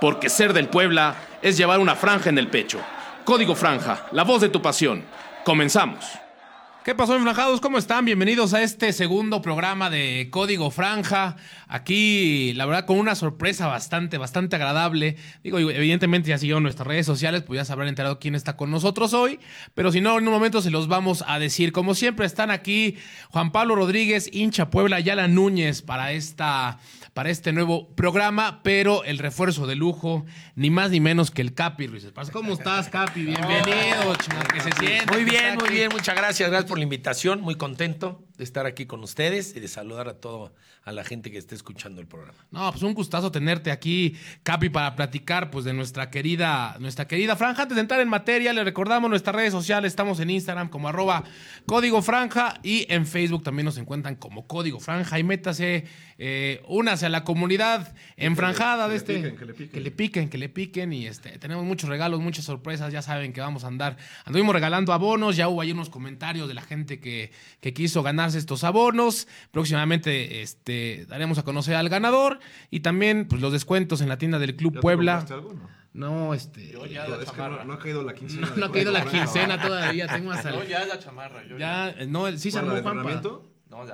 porque ser del Puebla es llevar una franja en el pecho. Código Franja, la voz de tu pasión. Comenzamos. ¿Qué pasó, enfranjados? ¿Cómo están? Bienvenidos a este segundo programa de Código Franja. Aquí, la verdad, con una sorpresa bastante, bastante agradable. Digo, evidentemente ya siguieron nuestras redes sociales, pues ya se habrán enterado quién está con nosotros hoy. Pero si no, en un momento se los vamos a decir. Como siempre, están aquí Juan Pablo Rodríguez, hincha Puebla, Yala Núñez para esta para este nuevo programa, pero el refuerzo de lujo, ni más ni menos que el Capi Ruiz. ¿Cómo estás, Capi? Bienvenido, que se siente. Muy bien, muy bien, muchas gracias. Gracias por la invitación, muy contento de estar aquí con ustedes y de saludar a todo a la gente que esté escuchando el programa. No, pues un gustazo tenerte aquí, Capi, para platicar pues de nuestra querida, nuestra querida franja. Antes de entrar en materia, le recordamos nuestras redes sociales, estamos en Instagram como arroba código franja y en Facebook también nos encuentran como código franja y métase, eh, únase a la comunidad enfranjada de este. que, le piquen. que le piquen, que le piquen y este, tenemos muchos regalos, muchas sorpresas, ya saben que vamos a andar, anduvimos regalando abonos, ya hubo ahí unos comentarios de la gente que, que quiso estos abonos, próximamente este daremos a conocer al ganador y también pues, los descuentos en la tienda del Club Puebla. Algo, no? No, este. Yo ya la chamarra. no, ha caído la quincena. No, ha caído la quincena todavía. Tengo hasta. No, ya la chamarra. ya, no, sí se armó Juanpa. No,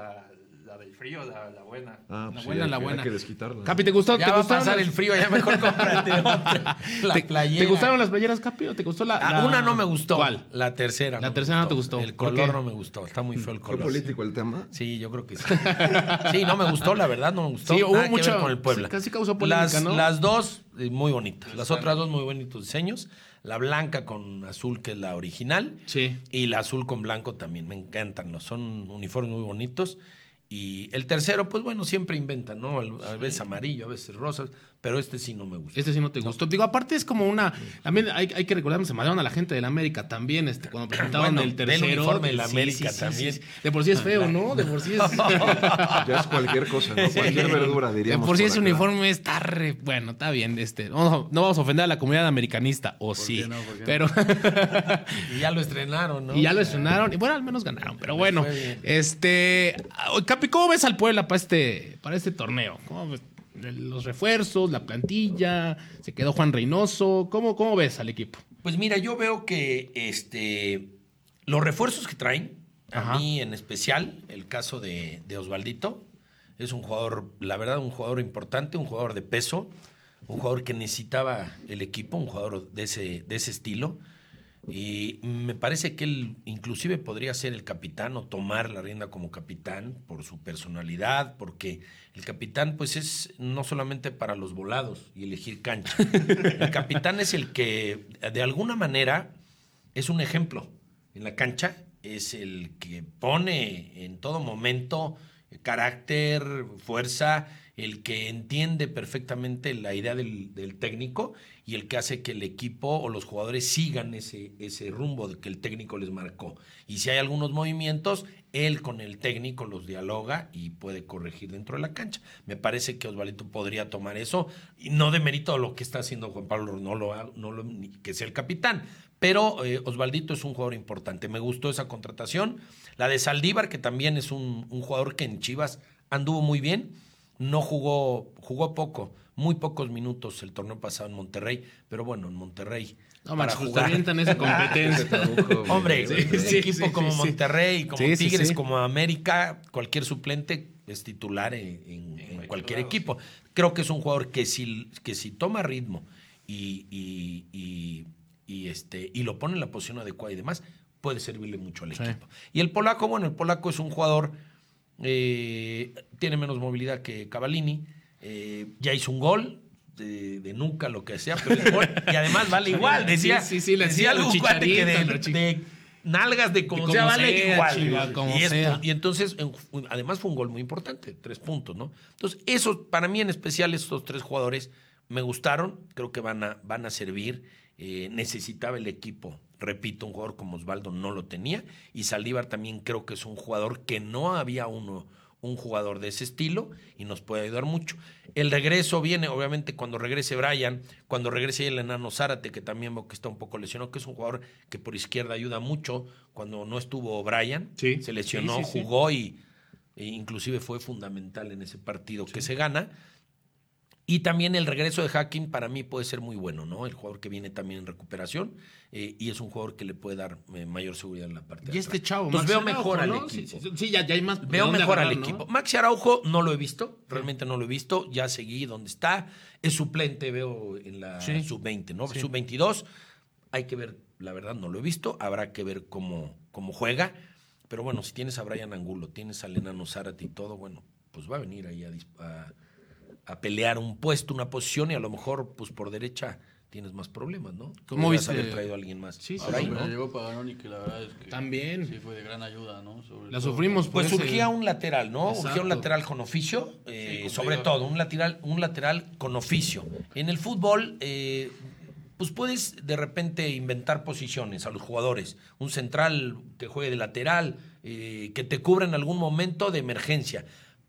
ya el frío, la, la buena. Ah, la pues buena, la buena. Hay que desquitarla. Capi, ¿te gustó? Ya ¿te va a pasar el frío, ya mejor cómprate la playera. ¿Te gustaron las playeras, Capi? ¿O te gustó la, ah, Una no me gustó. ¿Cuál? La tercera. La tercera no te gustó. El color no me gustó. Está muy feo el color. ¿Fue político el tema? Sí, yo creo que sí. sí, no me gustó, la verdad, no me gustó. Sí, hubo mucho. con el Puebla. casi causó polémica, las, ¿no? Las dos, eh, muy bonitas. Las otras dos, muy bonitos diseños. La blanca con azul, que es la original. Sí. Y la azul con blanco también. Me encantan. Son uniformes muy bonitos. Y el tercero, pues bueno, siempre inventa, ¿no? A veces amarillo, a veces rosas, pero este sí no me gusta. Este sí no te gustó. Digo, aparte es como una. También hay, hay que recordar, se mandaron a la gente de la América también, este, cuando presentaban el tercero. Uniforme de la América también. de por sí es feo, ¿no? De por sí es. ya es cualquier cosa, ¿no? Cualquier verdura, diríamos. De por sí ese uniforme está re. Bueno, está bien. Este, no, no vamos a ofender a la comunidad americanista, o sí. No, pero. y ya lo estrenaron, ¿no? Y ya lo estrenaron. Y bueno, al menos ganaron. Pero bueno, este. Capi, ¿cómo ves al Puebla para este, para este torneo? ¿Cómo ves? Los refuerzos, la plantilla, se quedó Juan Reynoso. ¿Cómo, cómo ves al equipo? Pues mira, yo veo que este, los refuerzos que traen, a mí en especial, el caso de, de, Osvaldito, es un jugador, la verdad, un jugador importante, un jugador de peso, un jugador que necesitaba el equipo, un jugador de ese, de ese estilo. Y me parece que él inclusive podría ser el capitán o tomar la rienda como capitán por su personalidad, porque el capitán pues es no solamente para los volados y elegir cancha. El capitán es el que de alguna manera es un ejemplo en la cancha, es el que pone en todo momento carácter, fuerza, el que entiende perfectamente la idea del, técnico y el que hace que el equipo o los jugadores sigan ese, ese rumbo que el técnico les marcó. Y si hay algunos movimientos, él con el técnico los dialoga y puede corregir dentro de la cancha. Me parece que Osvaldo podría tomar eso, y no de mérito a lo que está haciendo Juan Pablo, no lo, no lo, que sea el capitán, pero eh, Osvaldito es un jugador importante. Me gustó esa contratación. La de Saldívar, que también es un, un jugador que en Chivas anduvo muy bien no jugó, jugó poco, muy pocos minutos el torneo pasado en Monterrey, pero bueno, en Monterrey. No, para jugar. en esa competencia. Hombre, un equipo como Monterrey, como Tigres, como América, cualquier suplente es titular en, cualquier equipo. Creo que es un jugador que si, que si toma ritmo y, y, y, este, y lo pone en la posición adecuada y demás, puede servirle mucho al equipo. Y el polaco, bueno, el polaco es un jugador eh, tiene menos movilidad que Cavallini, eh, ya hizo un gol, de, nunca lo que sea, pero gol, y además vale igual. Decía, sí, sí, le decía, algo que de, nalgas de como, sea, vale igual. y, entonces, además fue un gol muy importante, tres puntos, ¿no? Entonces, eso, para mí en especial, estos tres jugadores me gustaron, creo que van a, van a servir. Eh, necesitaba el equipo Repito, un jugador como Osvaldo no lo tenía. Y Saldívar también creo que es un jugador que no había uno, un jugador de ese estilo y nos puede ayudar mucho. El regreso viene, obviamente, cuando regrese Brian, cuando regrese el enano Zárate, que también veo que está un poco lesionado, que es un jugador que por izquierda ayuda mucho. Cuando no estuvo Brian, se lesionó, jugó y e inclusive fue fundamental en ese partido que se gana. Y también el regreso de Hacking para mí puede ser muy bueno, ¿no? El jugador que viene también en recuperación eh, y es un jugador que le puede dar eh, mayor seguridad en la parte de Y este chavo, Entonces Max veo mejor Araujo, al ¿no? equipo. Sí, ya, ya hay más. Veo mejor al equipo. Maxi Araujo no lo he visto, realmente no lo he visto. Ya seguí donde está. Es suplente, veo en la Sí. sub-20, ¿no? Sub-22. Hay que ver, la verdad no lo he visto. Habrá que ver cómo, cómo juega. Pero bueno, si tienes a Brian Angulo, tienes a Lenano Zárate y todo, bueno, pues va a venir ahí a, a- a pelear un puesto, una posición y a lo mejor, pues por derecha tienes más problemas, ¿no? ¿Cómo viste? haber traído a alguien más. Sí, sí, por ahí, sí, ¿no? Pero llegó Paganoni que la verdad es que También. sí fue de gran ayuda, ¿no? Sobre La todo- sufrimos Pues ese- surgía un lateral, ¿no? Exacto. Surgía un lateral con oficio, eh, sobre todo, un lateral, un lateral con oficio. En el fútbol, eh, pues puedes de repente inventar posiciones a los jugadores. Un central que juegue de lateral, eh, que te cubra en algún momento de emergencia.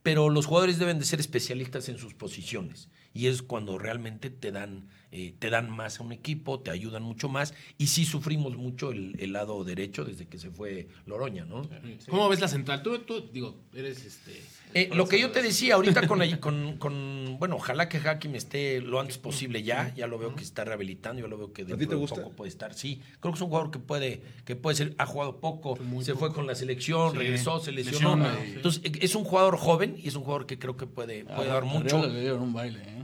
Pero los jugadores deben de ser especialistas en sus posiciones. Y es cuando realmente te dan, eh, te dan más a un equipo, te ayudan mucho más. Y sí sufrimos mucho el, el lado derecho desde que se fue Loroña, ¿no? ¿Cómo ves la central? Tú, tú digo, eres este. Eh, lo que yo te decía ahorita con, la- con, con- bueno, ojalá que Hakim esté lo antes posible ya, ya lo veo que está rehabilitando, yo lo veo que ti de poco puede estar, sí, creo que es un jugador que puede, que puede ser, ha jugado poco, se fue con la selección, Sí, regresó, se lesionó, lesiona, sí. entonces eh, es un jugador joven y es un jugador que creo que puede, puede A- dar mucho. Le dieron un baile, ¿eh?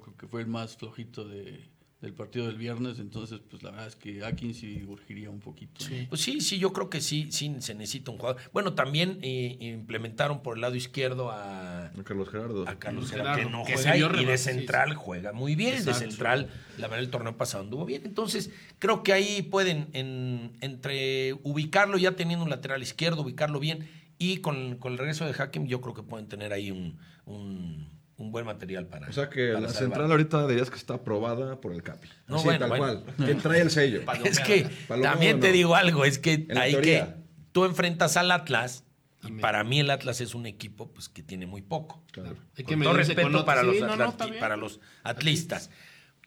Yo, creo que fue el más flojito de, del partido del viernes, entonces pues la verdad es que Atkins sí urgiría un poquito. ¿no? Pues sí, sí, yo creo que sí, sí se necesita un jugador. Bueno, también eh, implementaron por el lado izquierdo a, Carlos Gerardo. a Carlos Gerardo, Gerardo, que no que juega y de sí, central juega muy bien. Exacto. De central, la verdad, el torneo pasado anduvo bien. Entonces, creo que ahí pueden, en- entre ubicarlo ya teniendo un lateral izquierdo, ubicarlo bien, y con, con el regreso de Hakim, yo creo que pueden tener ahí un, un- un buen material para. O sea que la salvar. central ahorita dirías que está aprobada por el Capi. No, Así, bueno, tal bueno. cual. Que trae el sello. Es que Palomero, también te no. digo algo, es que hay que tú enfrentas al Atlas y para mí el Atlas es un equipo pues que tiene muy poco. Claro. Hay que Con todo respeto con para, Sí, los no, para los atlistas.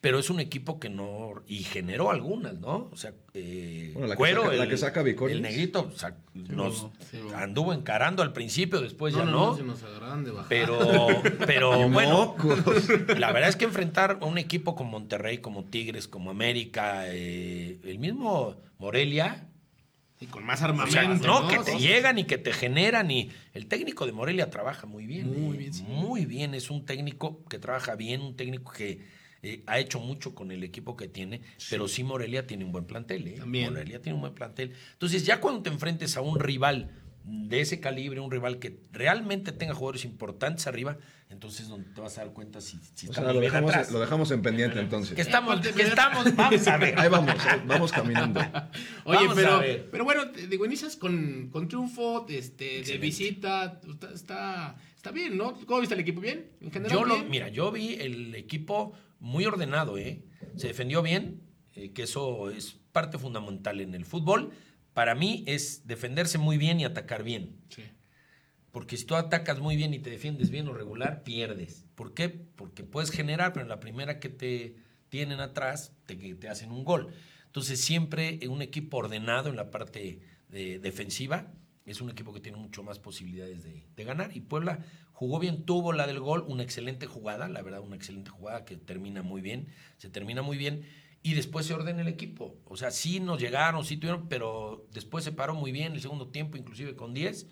Pero es un equipo que no. Y generó algunas, ¿no? O sea, eh, Bueno, la que Cuero, saca- la el, que saca Viconis. el negrito nos sí, bueno. anduvo encarando al principio, después No, ya no, no. no, se nos agarraron de bajar. Pero, pero bueno, Mocos. la verdad es que enfrentar a un equipo como Monterrey, como Tigres, como América, eh, el mismo Morelia, Y con más o armamento. sea, no, que te llegan y que te generan. Y el técnico de Morelia trabaja muy bien. Muy eh, bien, sí. Muy bien. Es un técnico que trabaja bien, un técnico que eh, ha hecho mucho con el equipo que tiene. Pero sí, Morelia tiene un buen plantel. eh. También. Morelia tiene un buen plantel. Entonces, ya cuando te enfrentes a un rival de ese calibre, un rival que realmente tenga jugadores importantes arriba, entonces es donde te vas a dar cuenta si, si O sea, lo dejamos, atrás. lo dejamos en pendiente entonces. Que estamos, que estamos, vamos a ver. Ahí vamos, vamos caminando. Oye, Vamos pero, bueno, te digo, inicias con, con triunfo este, de visita. Está, está, bien, ¿no? ¿Cómo viste el equipo? ¿Bien? ¿En general Yo lo, bien? mira, yo vi el equipo muy ordenado, ¿eh? Se defendió bien, eh, que eso es parte fundamental en el fútbol. Para mí es defenderse muy bien y atacar bien. Sí. Porque si tú atacas muy bien y te defiendes bien o regular, pierdes. ¿Por qué? Porque puedes generar, pero en la primera que te tienen atrás, te, te hacen un gol. Entonces, siempre un equipo ordenado en la parte de- defensiva es un equipo que tiene mucho más posibilidades de, de ganar. Y Puebla jugó bien, tuvo la del gol, una excelente jugada, la verdad, una excelente jugada que termina muy bien, se termina muy bien. Y después se ordena el equipo. O sea, sí nos llegaron, sí tuvieron, pero después se paró muy bien el segundo tiempo, inclusive con 10,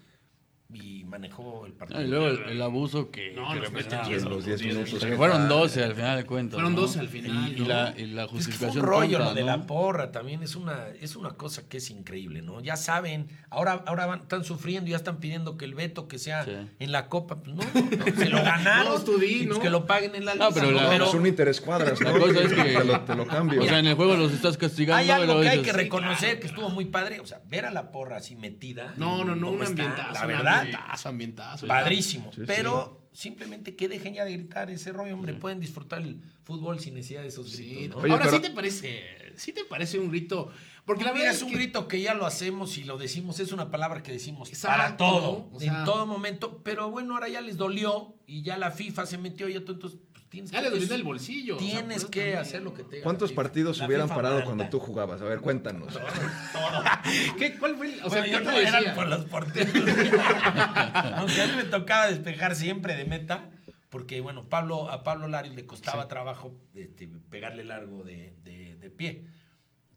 y manejó el partido. Ah, y luego el, el abuso que, No, que los representaba. meten los 10 minutos. Fueron 12 al final de cuentas. Fueron ¿no? 12 al final, Y, y ¿no? la, y la Es que fue justificación. un rollo tonta, lo de ¿no? la porra también es una es una cosa que es increíble, ¿no? Ya saben, ahora ahora van, están sufriendo, ya están pidiendo que el veto que sea Sí. en la copa, pues no, no, se lo ganaron, No, tú di, pues ¿no? que lo paguen en la No, lista, pero la- No, es un interescuadras, ¿no? La cosa es que- Te lo, te lo cambio. O sea, en el juego los estás castigando. hay algo pero que hay que reconocer que estuvo muy padre, o sea, ver a la porra así metida. No, no, no, ¿cómo un ambientazo. La verdad, Ambientazo, ambientazo. padrísimo. Sí, sí. pero simplemente que dejen ya de gritar ese rollo, hombre, pueden disfrutar el fútbol sin necesidad de esos Sí, gritos. ¿no? ¿no? Oye, Ahora pero- sí te parece, sí te parece un grito. Porque la verdad es es un que- grito que ya lo hacemos y lo decimos, es una palabra que decimos Exacto, para todo, ¿no? O sea- en todo momento, pero bueno, ahora ya les dolió y ya la FIFA se metió y entonces pues, tienes Ya que le el bolsillo. o sea, Tienes que también. hacer lo que te ¿Cuántos partidos La hubieran FIFA parado cuando tú jugabas? A ver, cuéntanos. ¿Qué, ¿Cuál fue? el- O sea, Bueno, ¿qué yo no era decía? por los porteros. Aunque a mí me tocaba despejar siempre de meta, porque bueno, Pablo, a Pablo Larios le costaba trabajo este, pegarle largo de, de- de pie.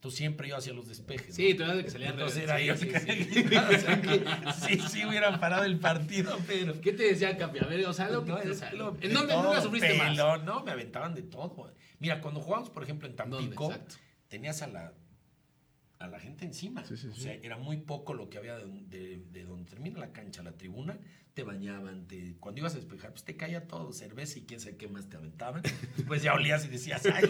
Entonces siempre yo hacía los despejes. ¿no? Sí, tú eras de que salía al Entonces era Sí, yo sí, que- sí. o sea que sí, sí hubieran parado el partido, pero... ¿Qué te decía, Capi? A ver, o sea, lo que No, o es sea, lo- ¿En de dónde todo, nunca sufriste más? No, me aventaban de todo. Mira, cuando jugamos, por ejemplo, en. Tampico, tenías a la, a la gente encima. Sí, sí, o sí. sea, era muy poco lo que había de, de- de donde termina la cancha, la tribuna. Te bañaban, te, cuando ibas a despejar, pues te caía todo, cerveza y quién sabe qué más te aventaban. Después ya olías y decías, ay,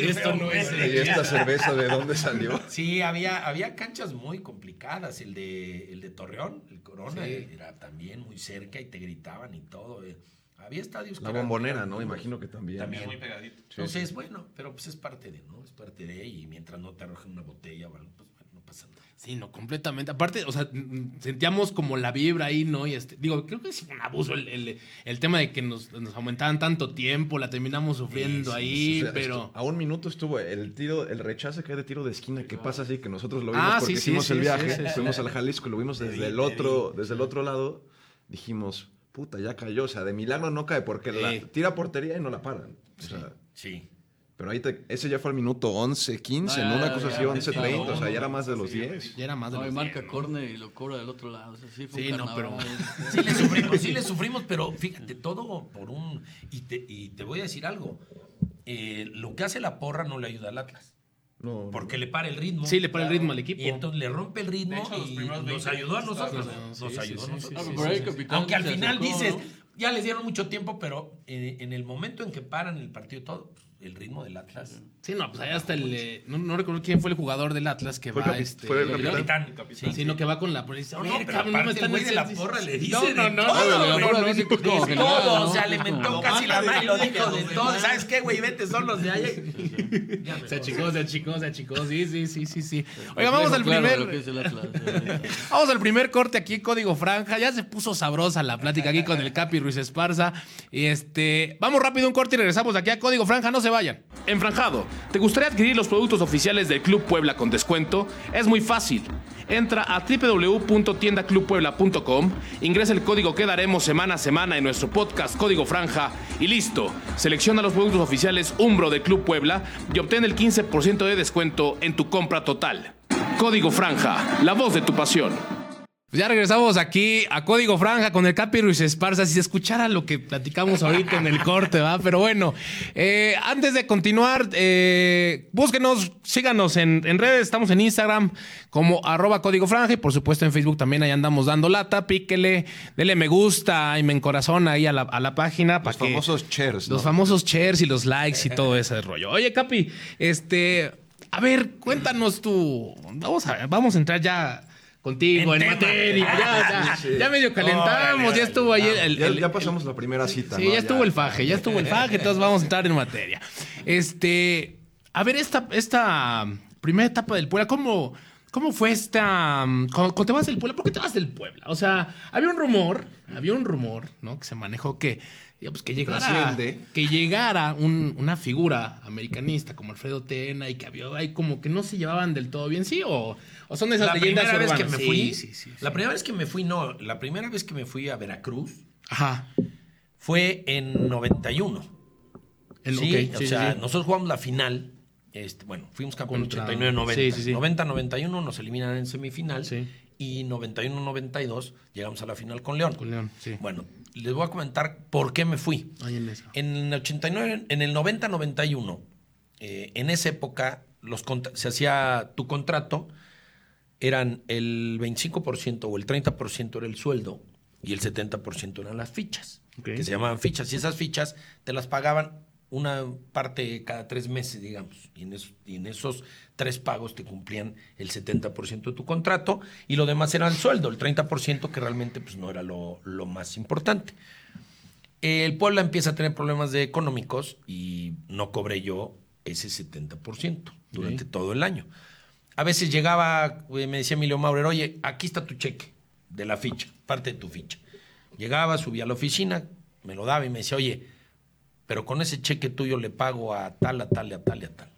Esto no es huele". ¿Y esta cerveza de dónde salió? Sí, había, había canchas muy complicadas. El de, el de Torreón, el Corona, Sí. era también muy cerca y te gritaban y todo. eh. Había estadios La bombonera, eran ¿no? Imagino que también. También. Muy pegadito. Entonces, bueno, pero pues es parte de, ¿no? Es parte de, y mientras no te arrojen una botella o algo, pues bueno, no pasa nada. Sí, no, completamente. Aparte, o sea, mm, sentíamos como la vibra ahí, ¿no? Y este, digo, creo que es un abuso el, el- el tema de que nos, nos aumentaban tanto tiempo, la terminamos sufriendo Sí, sí, ahí, O sea, pero... estu- a un minuto estuvo el tiro, el rechace que hay de tiro de esquina que pasa así, que nosotros lo vimos Ah, porque sí, sí, hicimos sí, el sí, viaje, sí, sí. fuimos al Jalisco, lo vimos desde vi, el otro, desde el otro lado, dijimos, puta, ya cayó, o sea, de milagro no cae porque la Sí. tira a portería y no la paran. O sea, Sí. pero ahí te- ese ya fue al minuto 11, 15, en Ah, una cosa ya, así, ya, 11, ya, 30, o sea, ya, era más de los 10. Ya era más de No, y los marca diez, córner y lo cobra del otro lado. O sea, sí, fue Sí, un no, carnaval. Sí le sufrimos, sí le sufrimos, pero fíjate, todo por un... Y te, y te voy a decir algo. eh, lo que hace la porra no le ayuda al Atlas. No, Porque le para el ritmo. Sí, le para el ritmo al equipo. Y entonces le rompe el ritmo hecho, y nos 20 ayudó a nosotros. Nos sí, ayudó sí, a nosotros. Aunque al final acercó, dices, ¿no? ya les dieron mucho tiempo, pero eh, en el momento en que paran el partido todo, pues, el ritmo del Atlas. Sí, no, pues ahí hasta el... eh, no, no recuerdo quién fue el jugador del Atlas que Fue va, este... fue el El capitán. capitán. Sí, Sino que va con la policía. No, no, pero cabrón, no me aparte el están güey de la porra le dice No, no, no, todo, no, todo, ¿no? o sea, le mentó casi la madre y lo dijo de todo. ¿Sabes qué, güey? Vete, son los de allá. Se achicó, se achicó, se achicó. Sí, sí, sí, sí, sí. Oiga, vamos al primer... el eh. Vamos al primer corte aquí, Código Franja. Ya se puso sabrosa la plática aquí con el Capi Ruiz Esparza. Y este, vamos rápido un corte y regresamos aquí a Código Franja. No se vayan. Enfranjado, ¿te gustaría adquirir los productos oficiales del Club Puebla con descuento? Es muy fácil. Entra a www.tiendaclubpuebla.com, ingresa el código que daremos semana a semana en nuestro podcast Código Franja y listo. Selecciona los productos oficiales Umbro del Club Puebla y obtén el 15% de descuento en tu compra total. Código Franja, la voz de tu pasión. Ya regresamos aquí a Código Franja con el Capi Ruiz Esparza. Si se escuchara lo que platicamos ahorita en el corte, ¿va? Pero bueno, eh, antes de continuar, eh, búsquenos, síganos en, en redes. Estamos en Instagram como arroba Código Franja y por supuesto en Facebook también ahí andamos dando lata. Píquele, dele me gusta y me encorazona ahí a la, a la página. Los pa' que- famosos chairs, ¿no? Los famosos shares y los likes y todo ese rollo. Oye, Capi, este, a ver, cuéntanos tú. Vamos a, vamos a entrar ya contigo en, materia. Ya, ya, ya medio calentamos, ya estuvo ahí el, Ya, el- ya pasamos la primera cita. Sí, ¿no? ya estuvo el faje, ya estuvo el faje, entonces vamos a entrar en materia. Este, a ver, esta, esta primera etapa del Puebla, ¿cómo, cómo fue esta. Cuando, cuando te vas del Puebla, ¿por qué te vas del Puebla? O sea, había un rumor, había un rumor, ¿no? Que se manejó que. que llegara, Trasciende. que llegara un- una figura americanista como Alfredo Tena y que había ahí como que no se llevaban del todo bien, ¿sí? ¿O, o son de esas La leyendas primera vez que urbanas? me Sí, fui, sí, sí, la primera vez que me fui, no, la primera vez que me fui a Veracruz Ajá. fue en 91. En- sí, ok, o sea, sí. nosotros jugamos la final. Este, bueno, fuimos campeón Contra- 89-90. sí, sí, sí. 90-91 nos eliminan en semifinal. Sí. Y 91-92 llegamos a la final con León. Con León, sí. Bueno, les voy a comentar por qué me fui. Ahí en esa. En el 89, en el 90-91, eh, en esa época los se hacía tu contrato, eran el 25% o el 30% era el sueldo y el 70% eran las fichas, que se llamaban fichas. Y esas fichas te las pagaban una parte cada tres meses, digamos. Y en, esos, y en esos tres pagos te cumplían el 70% de tu contrato y lo demás era el sueldo, el 30% que realmente pues, no era lo, lo más importante. El Puebla empieza a tener problemas de económicos y no cobré yo ese 70% durante todo el año. A veces llegaba, me decía Emilio Maurer, oye, aquí está tu cheque de la ficha, parte de tu ficha. Llegaba, subía a la oficina, me lo daba y me decía, oye, pero con ese cheque tuyo le pago a tal, a tal, a tal a tal.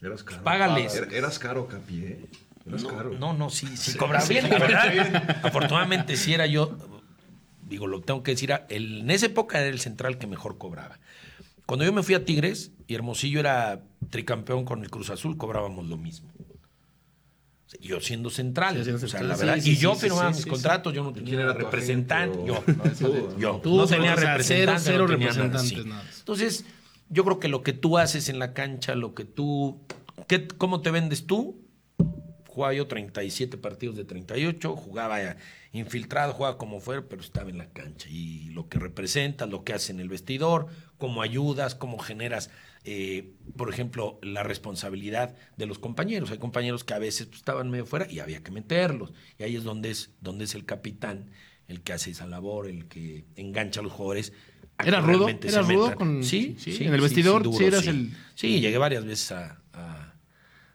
Eras caro. Págales. Er- Eras caro, Capi, ¿eh? Eras caro. No, no, sí, sí cobraba bien, la verdad. Afortunadamente sí era yo digo, lo tengo que decir, el- en esa época era el central que mejor cobraba. Cuando yo me fui a Tigres y Hermosillo era tricampeón con el Cruz Azul, cobrábamos lo mismo. Yo siendo central, Sí, o sea, central, la verdad. sí, y yo sí, firmaba sí, mis sí, contratos, yo no ¿Quién tenía representante. Yo, No, yo Tú, no tenía o sea, representante. cero- no tenía cero nada, sí. representantes, nada. Entonces, yo creo que lo que tú haces en la cancha, lo que tú. ¿qué- ¿Cómo te vendes tú? Jugaba yo 37 partidos de 38, jugaba infiltrado, jugaba como fuera, pero estaba en la cancha. Y lo que representas, lo que haces en el vestidor, cómo ayudas, cómo generas, eh, por ejemplo, la responsabilidad de los compañeros. Hay compañeros que a veces pues, estaban medio fuera y había que meterlos. Y ahí es donde es, donde es el capitán el que hace esa labor, el que engancha a los jugadores. a ¿Era rudo? ¿Era rudo con- Sí, sí, sí, en el vestidor, duro, sí eras el- Sí, llegué varias veces a, a-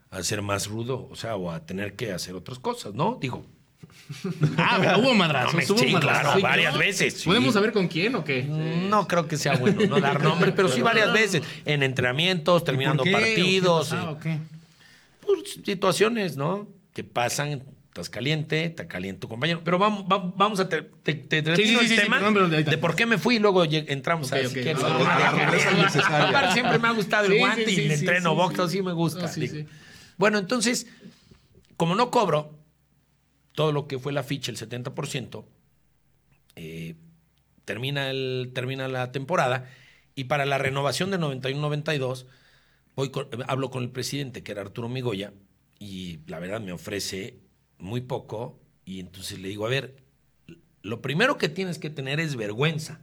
a ser más rudo, o sea, o a tener que hacer otras cosas, ¿no? Digo, Ah, hubo madrazos, No, sí, claro, Sí, varias ¿no? veces, sí. ¿Podemos saber con quién o qué? no creo que sea bueno no dar nombre, pero sí varias veces, en entrenamientos, terminando ¿Por qué? ¿O qué partidos, pasaba, eh, o qué? pues, situaciones, ¿no? Que pasan, estás caliente, está caliente tu compañero. Pero vamos, va- vamos a te, te, te termino sí, sí, el sí, tema de por qué me fui y luego entramos Ok, a ok. si quieres, Ah. Aparte, siempre me ha gustado el guante sí, y sí, el sí, entreno sí, box, sí. así me gusta. Bueno, entonces, como no cobro todo lo que fue la ficha, el 70%, eh, termina, el, termina la temporada y para la renovación de 91-92 voy con- hablo con el presidente, que era Arturo Migoya, y la verdad me ofrece muy poco y entonces le digo, a ver, lo primero que tienes que tener es vergüenza.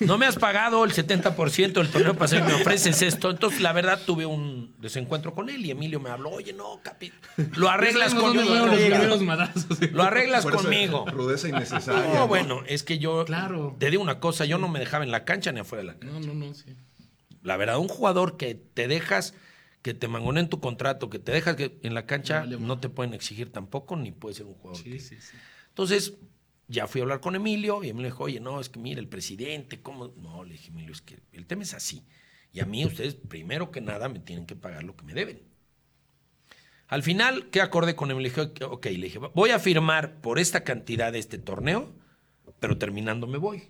No me has pagado el 70% del torneo pasado y me ofreces esto. Entonces, la verdad, tuve un desencuentro con él y Emilio me habló, oye, no, capi, lo arreglas conmigo. Lo arreglas conmigo. Rudeza innecesaria. No, bueno, es que yo Claro. te digo una cosa, yo no me dejaba en la cancha ni afuera de la cancha. No, no, no, sí. La verdad, un jugador que te dejas, que te mangoneen tu contrato, que te dejas que en la cancha, Vale, no te pueden exigir tampoco, ni puede ser un jugador. Sí, que- sí, sí. Entonces, ya fui a hablar con Emilio y Emilio dijo, oye, no, es que mira, el presidente, ¿cómo? No, le dije, Emilio, es que el tema es así. Y a mí ustedes, primero que nada, me tienen que pagar lo que me deben. Al final, ¿qué acordé con Emilio? Le dije, ok, le dije, voy a firmar por esta cantidad de este torneo, pero terminando me voy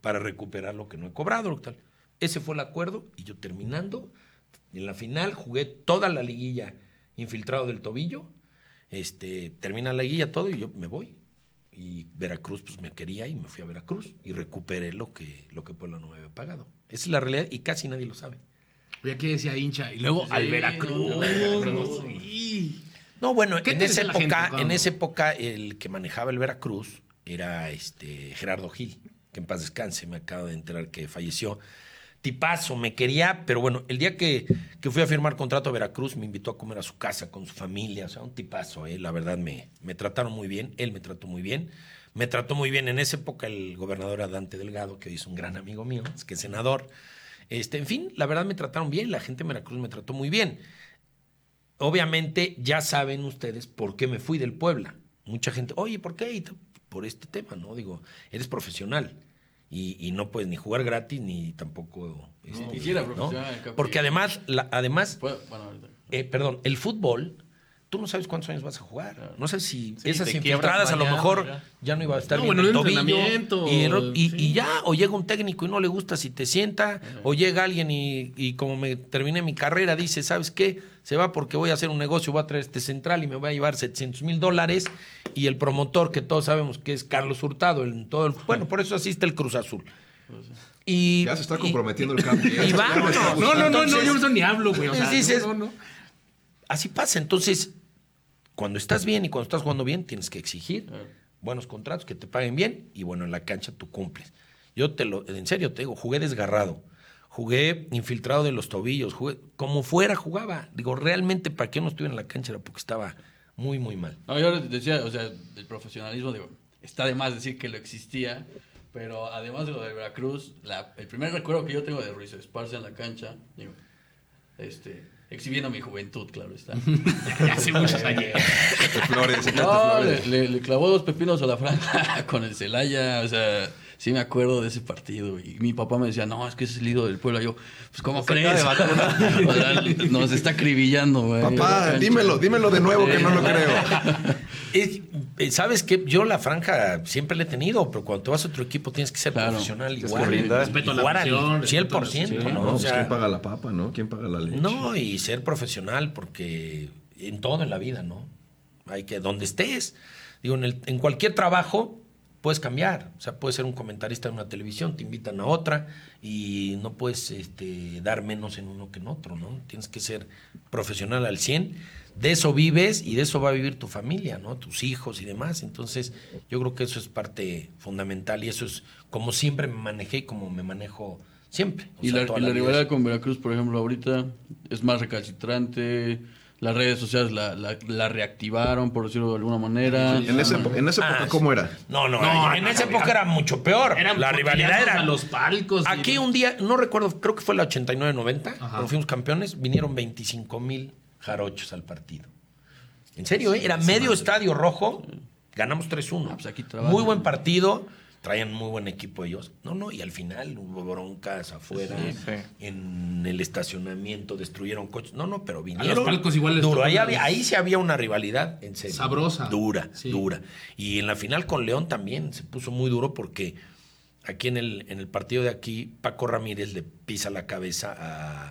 para recuperar lo que no he cobrado. tal. Ese fue el acuerdo y yo terminando, en la final jugué toda la liguilla infiltrado del tobillo, este, termina la liguilla todo y yo me voy. Y Veracruz pues me quería y me fui a Veracruz y recuperé lo que, lo que Puebla no me había pagado. Esa es la realidad y casi nadie lo sabe. Ya que decía hincha. Y luego al Veracruz. Veracruz. Sí. No, bueno, ¿Qué en esa gente época, en esa época el que manejaba el Veracruz era este Gerardo Gil, que en paz descanse, me acabo de enterar que falleció. Tipazo, me quería, pero bueno, el día que, que fui a firmar contrato a Veracruz me invitó a comer a su casa con su familia, o sea, un tipazo, eh, la verdad me, me trataron muy bien, él me trató muy bien, me trató muy bien en esa época el gobernador era Dante Delgado, que hoy es un gran amigo mío, es que senador. Este, en fin, la verdad me trataron bien, la gente de Veracruz me trató muy bien. Obviamente ya saben ustedes por qué me fui del Puebla. Mucha gente, oye, ¿por qué? Por este tema, ¿no? Digo, eres profesional y, y no puedes ni jugar gratis ni tampoco... este, ¿no? Porque además, la- además bueno, ahorita. eh, perdón, el fútbol, tú no sabes cuántos años vas a jugar. No sabes si Sí, esas infiltradas a lo mejor ya. ya. no iba a estar No, bien bueno, el en tobillo. entrenamiento, Y, el- y- sí. y ya, o llega un técnico y no le gusta si te sienta, o llega alguien y, y como me terminé mi carrera, dice, ¿sabes qué? Se va porque voy a hacer un negocio, voy a traer este central y me voy a llevar 700 mil dólares. Y el promotor, que todos sabemos que es Carlos Hurtado, en todo el, bueno, por eso asiste el Cruz Azul. Y, Ya se está y- comprometiendo el cambio. y vámonos. No, no, no, no, yo eso ni hablo, güey. O sea, Dices- no, no, no. así pasa. Entonces, cuando estás bien y cuando estás jugando bien, tienes que exigir buenos contratos, que te paguen bien y bueno, en la cancha tú cumples. Yo te lo, en serio te digo, jugué desgarrado, jugué infiltrado de los tobillos, jugué como fuera jugaba. Digo, realmente para que yo no estuviera en la cancha era porque estaba muy, muy mal. No, yo decía, o sea, del profesionalismo, digo, está de más decir que lo existía, pero además de lo de Veracruz, la- el primer recuerdo que yo tengo de Ruiz Esparza en la cancha, digo, este, exhibiendo mi juventud, claro está. Hace muchos años. Flores, No, le, flores. le- le clavó dos pepinos a la franja con el Celaya, o sea, sí me acuerdo de ese partido. Y mi papá me decía, no, es que ese es el ídolo del pueblo. Y yo, pues, ¿cómo Se acaba crees? O sea, nos está acribillando, güey. Papá, dímelo, dímelo de nuevo que no lo creo. Es- eh, ¿Sabes qué? Yo la franja siempre la he tenido, pero cuando te vas a otro equipo tienes que ser Claro. profesional igual. Respeto a la afición, 100%, respeto a la- sí, ¿no? No, O pues sea, quién paga la papa, ¿no? ¿Quién paga la leche? No, y ser profesional, porque en todo en la vida, ¿no? Hay que, donde estés, digo, en, el- en cualquier trabajo puedes cambiar. O sea, puedes ser un comentarista en una televisión, te invitan a otra y no puedes este, dar menos en uno que en otro, ¿no? Tienes que ser profesional al 100. De eso vives y de eso va a vivir tu familia, ¿no? Tus hijos y demás. Entonces, yo creo que eso es parte fundamental y eso es como siempre me manejé y como me manejo siempre. O Y sea, la, y la rivalidad con Veracruz, por ejemplo, ahorita es más recalcitrante. Las redes sociales la, la, la reactivaron, por decirlo de alguna manera. En esa, epo- en esa época, Ah, ¿cómo era? No, no, No, en no, esa no, época era mucho peor. Eran la rivalidad era. a los palcos. Aquí un día, no recuerdo, creo que fue la 89-90, Ajá. cuando fuimos campeones, vinieron 25 mil jarochos al partido. En serio, ¿eh? era medio estadio rojo, ganamos 3-1. Ah, pues muy buen partido, traían muy buen equipo ellos. No, no, y al final hubo broncas afuera, Sí, sí. en el estacionamiento, destruyeron coches. No, no, pero vinieron. los palcos igual les Duro, ahí, había- ahí sí había una rivalidad, en serio. Sabrosa. Dura, Sí. dura. Y en la final con León también se puso muy duro porque aquí en el, en el partido de aquí, Paco Ramírez le pisa la cabeza a,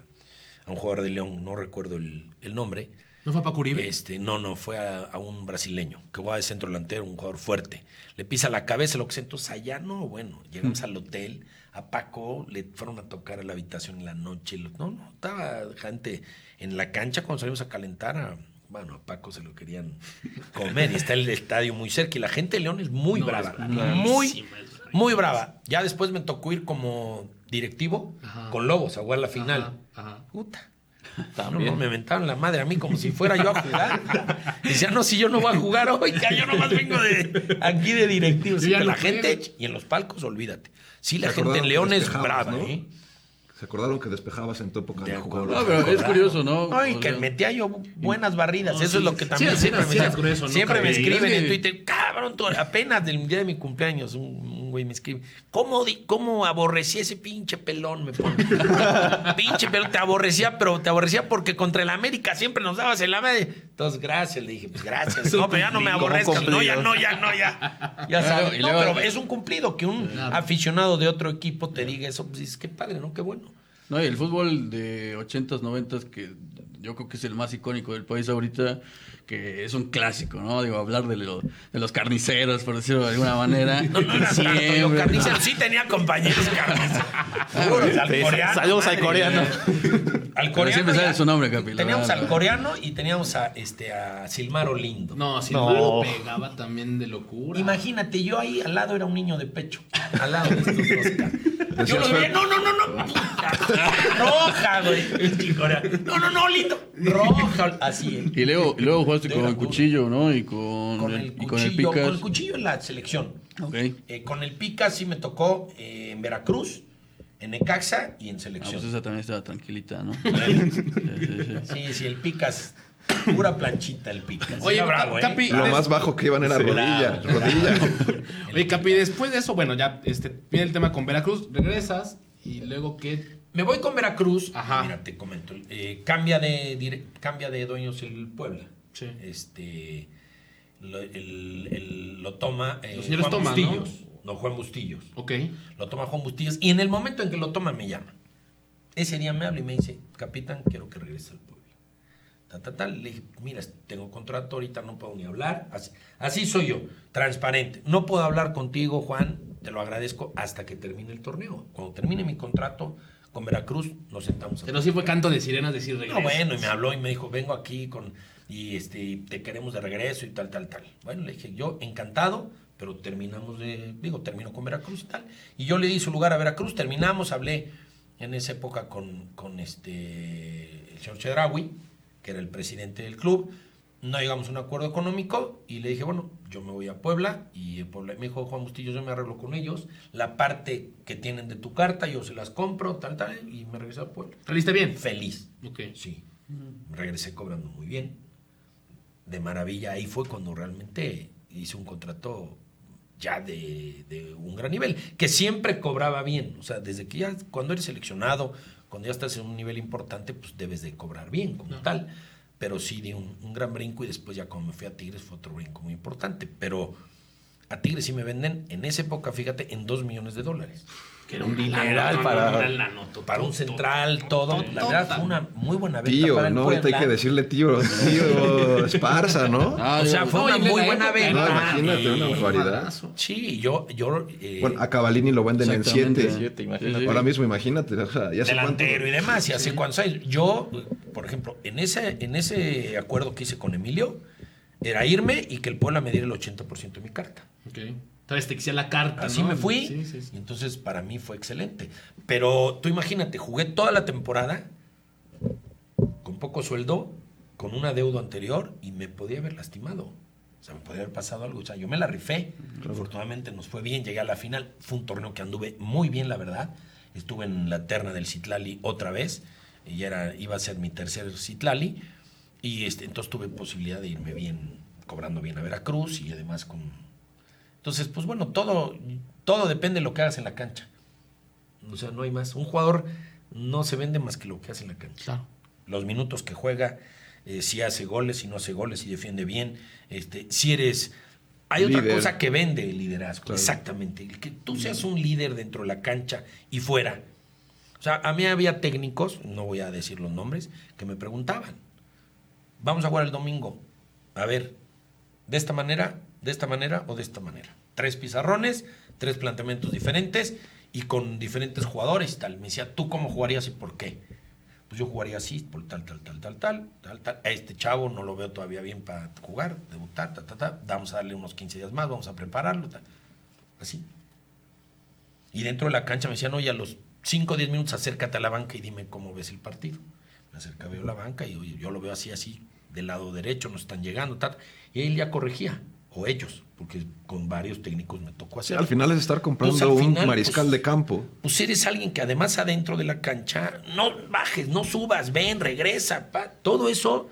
a un jugador de León, no recuerdo el, el nombre. ¿No fue Paco Uribe? Este, no, no, fue a, a un brasileño que jugaba de centro delantero, un jugador fuerte. Le pisa la cabeza, lo que. Entonces allá no, bueno, llegamos al hotel, a Paco le fueron a tocar a la habitación en la noche. lo- No, no, estaba gente en la cancha cuando salimos a calentar. a- bueno, a Paco se lo querían comer y está el estadio muy cerca. Y la gente de León es muy No, brava, es muy, muy brava. Ya después me tocó ir como directivo Ajá. con Lobos a jugar la final. Ajá, ajá. Puta. No, no, me mentaban la madre a mí como si fuera yo a jugar. Decía, no, si yo no voy a jugar hoy, que yo nomás vengo de aquí de directivo. Sí, la gente, y en los palcos, olvídate. Sí, la gente en León es brava, ¿no? ¿eh? Se acordaron que despejabas en tu época de, De jugador. No, pero es curioso, ¿no? No, y O que sea, metía yo buenas barridas. No, Eso es lo que también sí, siempre, sí, me, siempre me escriben Es en Twitter, cabrón, tú- apenas del día de mi cumpleaños, un, un güey me escribe, ¿cómo, di- ¿cómo aborrecí ese pinche pelón? Me pone. pinche pelón, te aborrecía, pero te aborrecía porque contra el América siempre nos dabas en la madre. Entonces, gracias, le dije, pues gracias. No, pero ya no me aborrezcas. No, ya, no, ya, no, ya. Ya sabes. No, pero es un cumplido que un aficionado de otro equipo te diga eso. Pues dices, qué padre, ¿no? Qué bueno. No, y el fútbol de 80s, 90s, que yo creo que es el más icónico del país ahorita, que es un clásico, ¿no? Digo, hablar de, lo- de los carniceros, por decirlo de alguna manera. No, no era tanto, carnicero sí tenía compañeros carniceros. Saludos al coreano. Al coreano. siempre sale su nombre, Capi. Teníamos verdad. al coreano y teníamos a, este, a Silmaro Lindo. No, si No. no. pegaba también de locura. Imagínate, yo ahí al lado era un niño de pecho. Al lado de estos dos. Yo lo veía, no, no, no, no. Roja, güey. No, no, no, lindo. Roja. Así, ¿eh? Y luego, y luego jugaste con el cuchillo, ¿no? Y con, Con el, el y con el cuchillo, Picas. con el cuchillo en la selección. Ok. Eh, con el Pica sí me tocó eh, en Veracruz, en Necaxa y en Ah, selección. pues esa también estaba tranquilita, ¿no? Sí, sí, sí. Sí, sí, el Picas. Pura planchita el Picas. Oye, bravo, ¿eh? Capi, Lo más bajo que iban era rodilla, rodilla. Oye, Capi, después de eso, bueno, ya este, viene el tema con Veracruz, regresas y luego qué. Me voy con Veracruz. Ajá. Mira, te comento. eh, cambia, de, dire- cambia de dueños el Puebla. Sí. Este, lo, el- el- lo toma eh, Los señores Juan toman, ¿no? Bustillos. ¿no? Juan Bustillos. Ok. Lo toma Juan Bustillos. Y en el momento en que lo toma, me llama. Ese día me habla y me dice, capitán, quiero que regrese al Puebla. Ta, ta, tal. Le dije, mira, tengo contrato, ahorita no puedo ni hablar. Así, así soy yo, transparente. No puedo hablar contigo, Juan, te lo agradezco hasta que termine el torneo. Cuando termine mi contrato con Veracruz, nos sentamos a Pero sí fue canto de sirenas decir regreso. no, bueno, y me habló y me dijo, vengo aquí con y este te queremos de regreso y tal, tal, tal. Bueno, le dije, yo encantado, pero terminamos de, digo, termino con Veracruz y tal. Y yo le di su lugar a Veracruz, terminamos, hablé en esa época con, con este el señor Chedraui, que era el presidente del club. No llegamos a un acuerdo económico y le dije, bueno, yo me voy a Puebla y en Puebla, me dijo Juan Bustillo, yo me arreglo con ellos, la parte que tienen de tu carta, yo se las compro, tal, tal, y me regresé a Puebla. ¿Saliste bien? Feliz. Ok. Sí. Regresé cobrando muy bien. De maravilla. Ahí fue cuando realmente hice un contrato ya de, de un gran nivel, que siempre cobraba bien. O sea, desde que ya cuando eres seleccionado, cuando ya estás en un nivel importante, pues debes de cobrar bien como tal. Pero sí di un, un gran brinco y después ya cuando me fui a Tigres fue otro brinco muy importante. Pero a Tigres sí me venden en esa época, fíjate, en 2 millones de dólares. Que era un Dineral para, para un central, todo. La verdad fue una muy buena venta Tío, para el no, ahorita hay que decirle tío, tío Esparza, ¿no? Ah, O sea, fue No, una muy buena época, No, venta. imagínate, una Y- barbaridad. Sí, yo, yo eh, Bueno, a Cavalini lo venden en Exactamente. 7. Siete, imagínate. Sí, sí. Ahora mismo, imagínate. O sea, ya sé delantero y demás, y hace cuántos años. Yo, por ejemplo, en ese, en ese acuerdo que hice con Emilio, era irme y que el Puebla me diera el 80% de mi carta. Ok. Entonces te quisiera la carta. Así ¿no? me fui. Sí, sí, sí. Y entonces para mí fue excelente. Pero tú imagínate, jugué toda la temporada con poco sueldo, con una deuda anterior y me podía haber lastimado. O sea, me podía haber pasado algo. O sea, yo me la rifé. Afortunadamente nos fue bien, llegué a la final. Fue un torneo que anduve muy bien, la verdad. Estuve en la terna del Citlali otra vez. Y era, iba a ser mi tercer Citlali. Y este, entonces tuve posibilidad de irme bien, cobrando bien a Veracruz y además con entonces, pues bueno, todo, todo depende de lo que hagas en la cancha. O sea, no hay más. Un jugador no se vende más que lo que hace en la cancha. Claro. Los minutos que juega, eh, si hace goles, si no hace goles, si defiende bien. Este, si eres. Hay otra cosa que vende el liderazgo. Claro. Exactamente. El que tú seas un líder dentro de la cancha y fuera. O sea, a mí había técnicos, no voy a decir los nombres, que me preguntaban. Vamos a jugar el domingo. A ver, de esta manera, de esta manera o de esta manera. Tres pizarrones, tres planteamientos diferentes y con diferentes jugadores y tal. Me decía, ¿tú cómo jugarías y por qué? Pues yo jugaría así, por tal, tal, tal, tal, tal, tal, tal. A este chavo no lo veo todavía bien para jugar, debutar, ta, ta, ta. Vamos a darle unos 15 días más, vamos a prepararlo, tal. Así. Y dentro de la cancha me decían, oye, a los 5 o 10 minutos acércate a la banca y dime cómo ves el partido. Me acercaba veo la banca y oye, yo lo veo así, así, del lado derecho, no están llegando, tal. Y él ya corregía, o ellos, porque con varios técnicos me tocó Sí, hacer. al final es estar comprando Pues, al un final, mariscal pues, de campo. Pues eres alguien que además adentro de la cancha, no bajes, no subas, ven, regresa, pa, todo eso,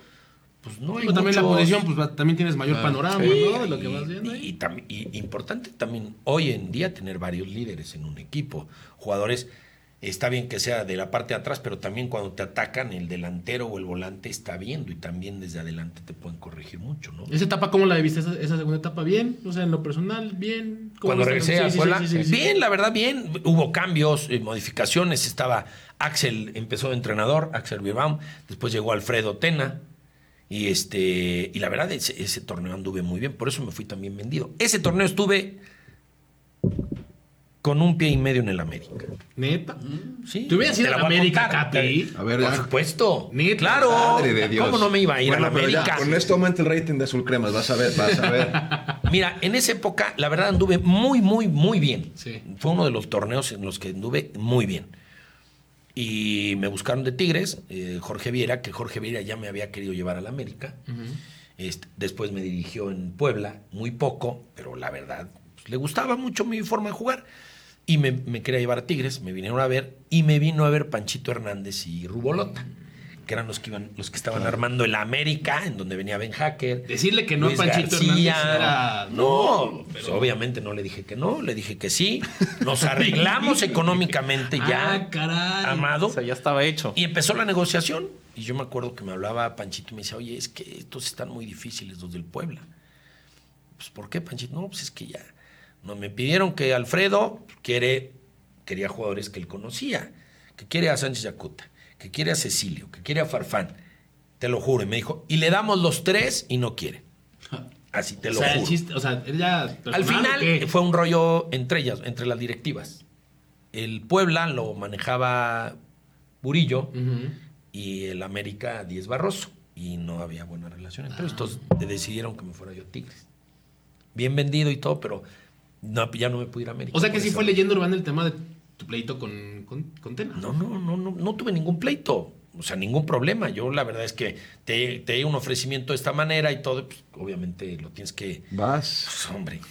pues no hay Pero también la posición, pues va- también tienes mayor panorama, Sí, ¿no? De lo que y- vas viendo y importante también hoy en día tener varios líderes en un equipo. Jugadores, está bien que sea de la parte de atrás, pero también cuando te atacan, el delantero o el volante está viendo y también desde adelante te pueden corregir mucho, ¿no? ¿Esa etapa cómo la viste? ¿Esa, esa segunda etapa bien? O sea, en lo personal, bien. ¿Cómo Cuando regresé a Puebla, sí, sí, sí. bien, la verdad, bien. Hubo cambios, eh, modificaciones. Estaba Axel, empezó de entrenador, Axel Birbaum. Después llegó Alfredo Tena. Y, este, y la verdad, ese, ese torneo anduve muy bien. Por eso me fui también vendido. Ese torneo estuve con un pie y medio en el América. Neta. ¿Sí? ¿Te hubieras ido la a voy América. Capi? A ver, Por supuesto. Neta. Claro. Madre de Dios. ¿Cómo no me iba a ir Bueno, a la ya, América? con esto aumenta el rating de Azul Cremas, vas a ver, vas a ver. Mira, en esa época, la verdad, anduve muy, muy, muy bien. Sí. Fue uno de los torneos en los que anduve muy bien. Y me buscaron de Tigres, eh, Jorge Viera, que Jorge Viera ya me había querido llevar a la América. Este, después me dirigió en Puebla, muy poco, pero la verdad, pues, le gustaba mucho mi forma de jugar. Y me, me quería llevar a Tigres, me vinieron a ver, y me vino a ver Panchito Hernández y Rubolota, que eran los que iban, los que estaban armando el América, en donde venía Ben Hacker. Decirle que no a Luis Panchito García. Hernández era- No, no, pues, obviamente no le dije que no, le dije que sí. Nos arreglamos económicamente ya, Ah, caray. amado. O sea, ya estaba hecho. Y empezó la negociación. Y yo me acuerdo que me hablaba Panchito y me decía, oye, es que estos están muy difíciles, los del Puebla. Pues, ¿por qué, Panchito? No, pues es que ya. No, me pidieron que Alfredo quiere, quería jugadores que él conocía, que quiere a Sánchez Yacuta, que quiere a Cecilio, que quiere a Farfán. Te lo juro. Y me dijo, y le damos los tres y no quiere. Así te O lo sea, el juro. chiste, o sea, ¿era ya Al final fue un rollo entre ellas, entre las directivas. El Puebla lo manejaba Burillo y el América Díez Barroso. Y no había buena relación entre ellos. Entonces Ah. decidieron que me fuera yo a Tigres. Bien vendido y todo, pero no, ya no me pude ir a América. O sea que sí eso. fue leyenda urbana el tema de tu pleito con, con, con Tena. No, no, no, no, no tuve ningún pleito. O sea, ningún problema. Yo la verdad es que te, te llega un ofrecimiento de esta manera y todo, pues, obviamente lo tienes que, Vas. Pues, hombre,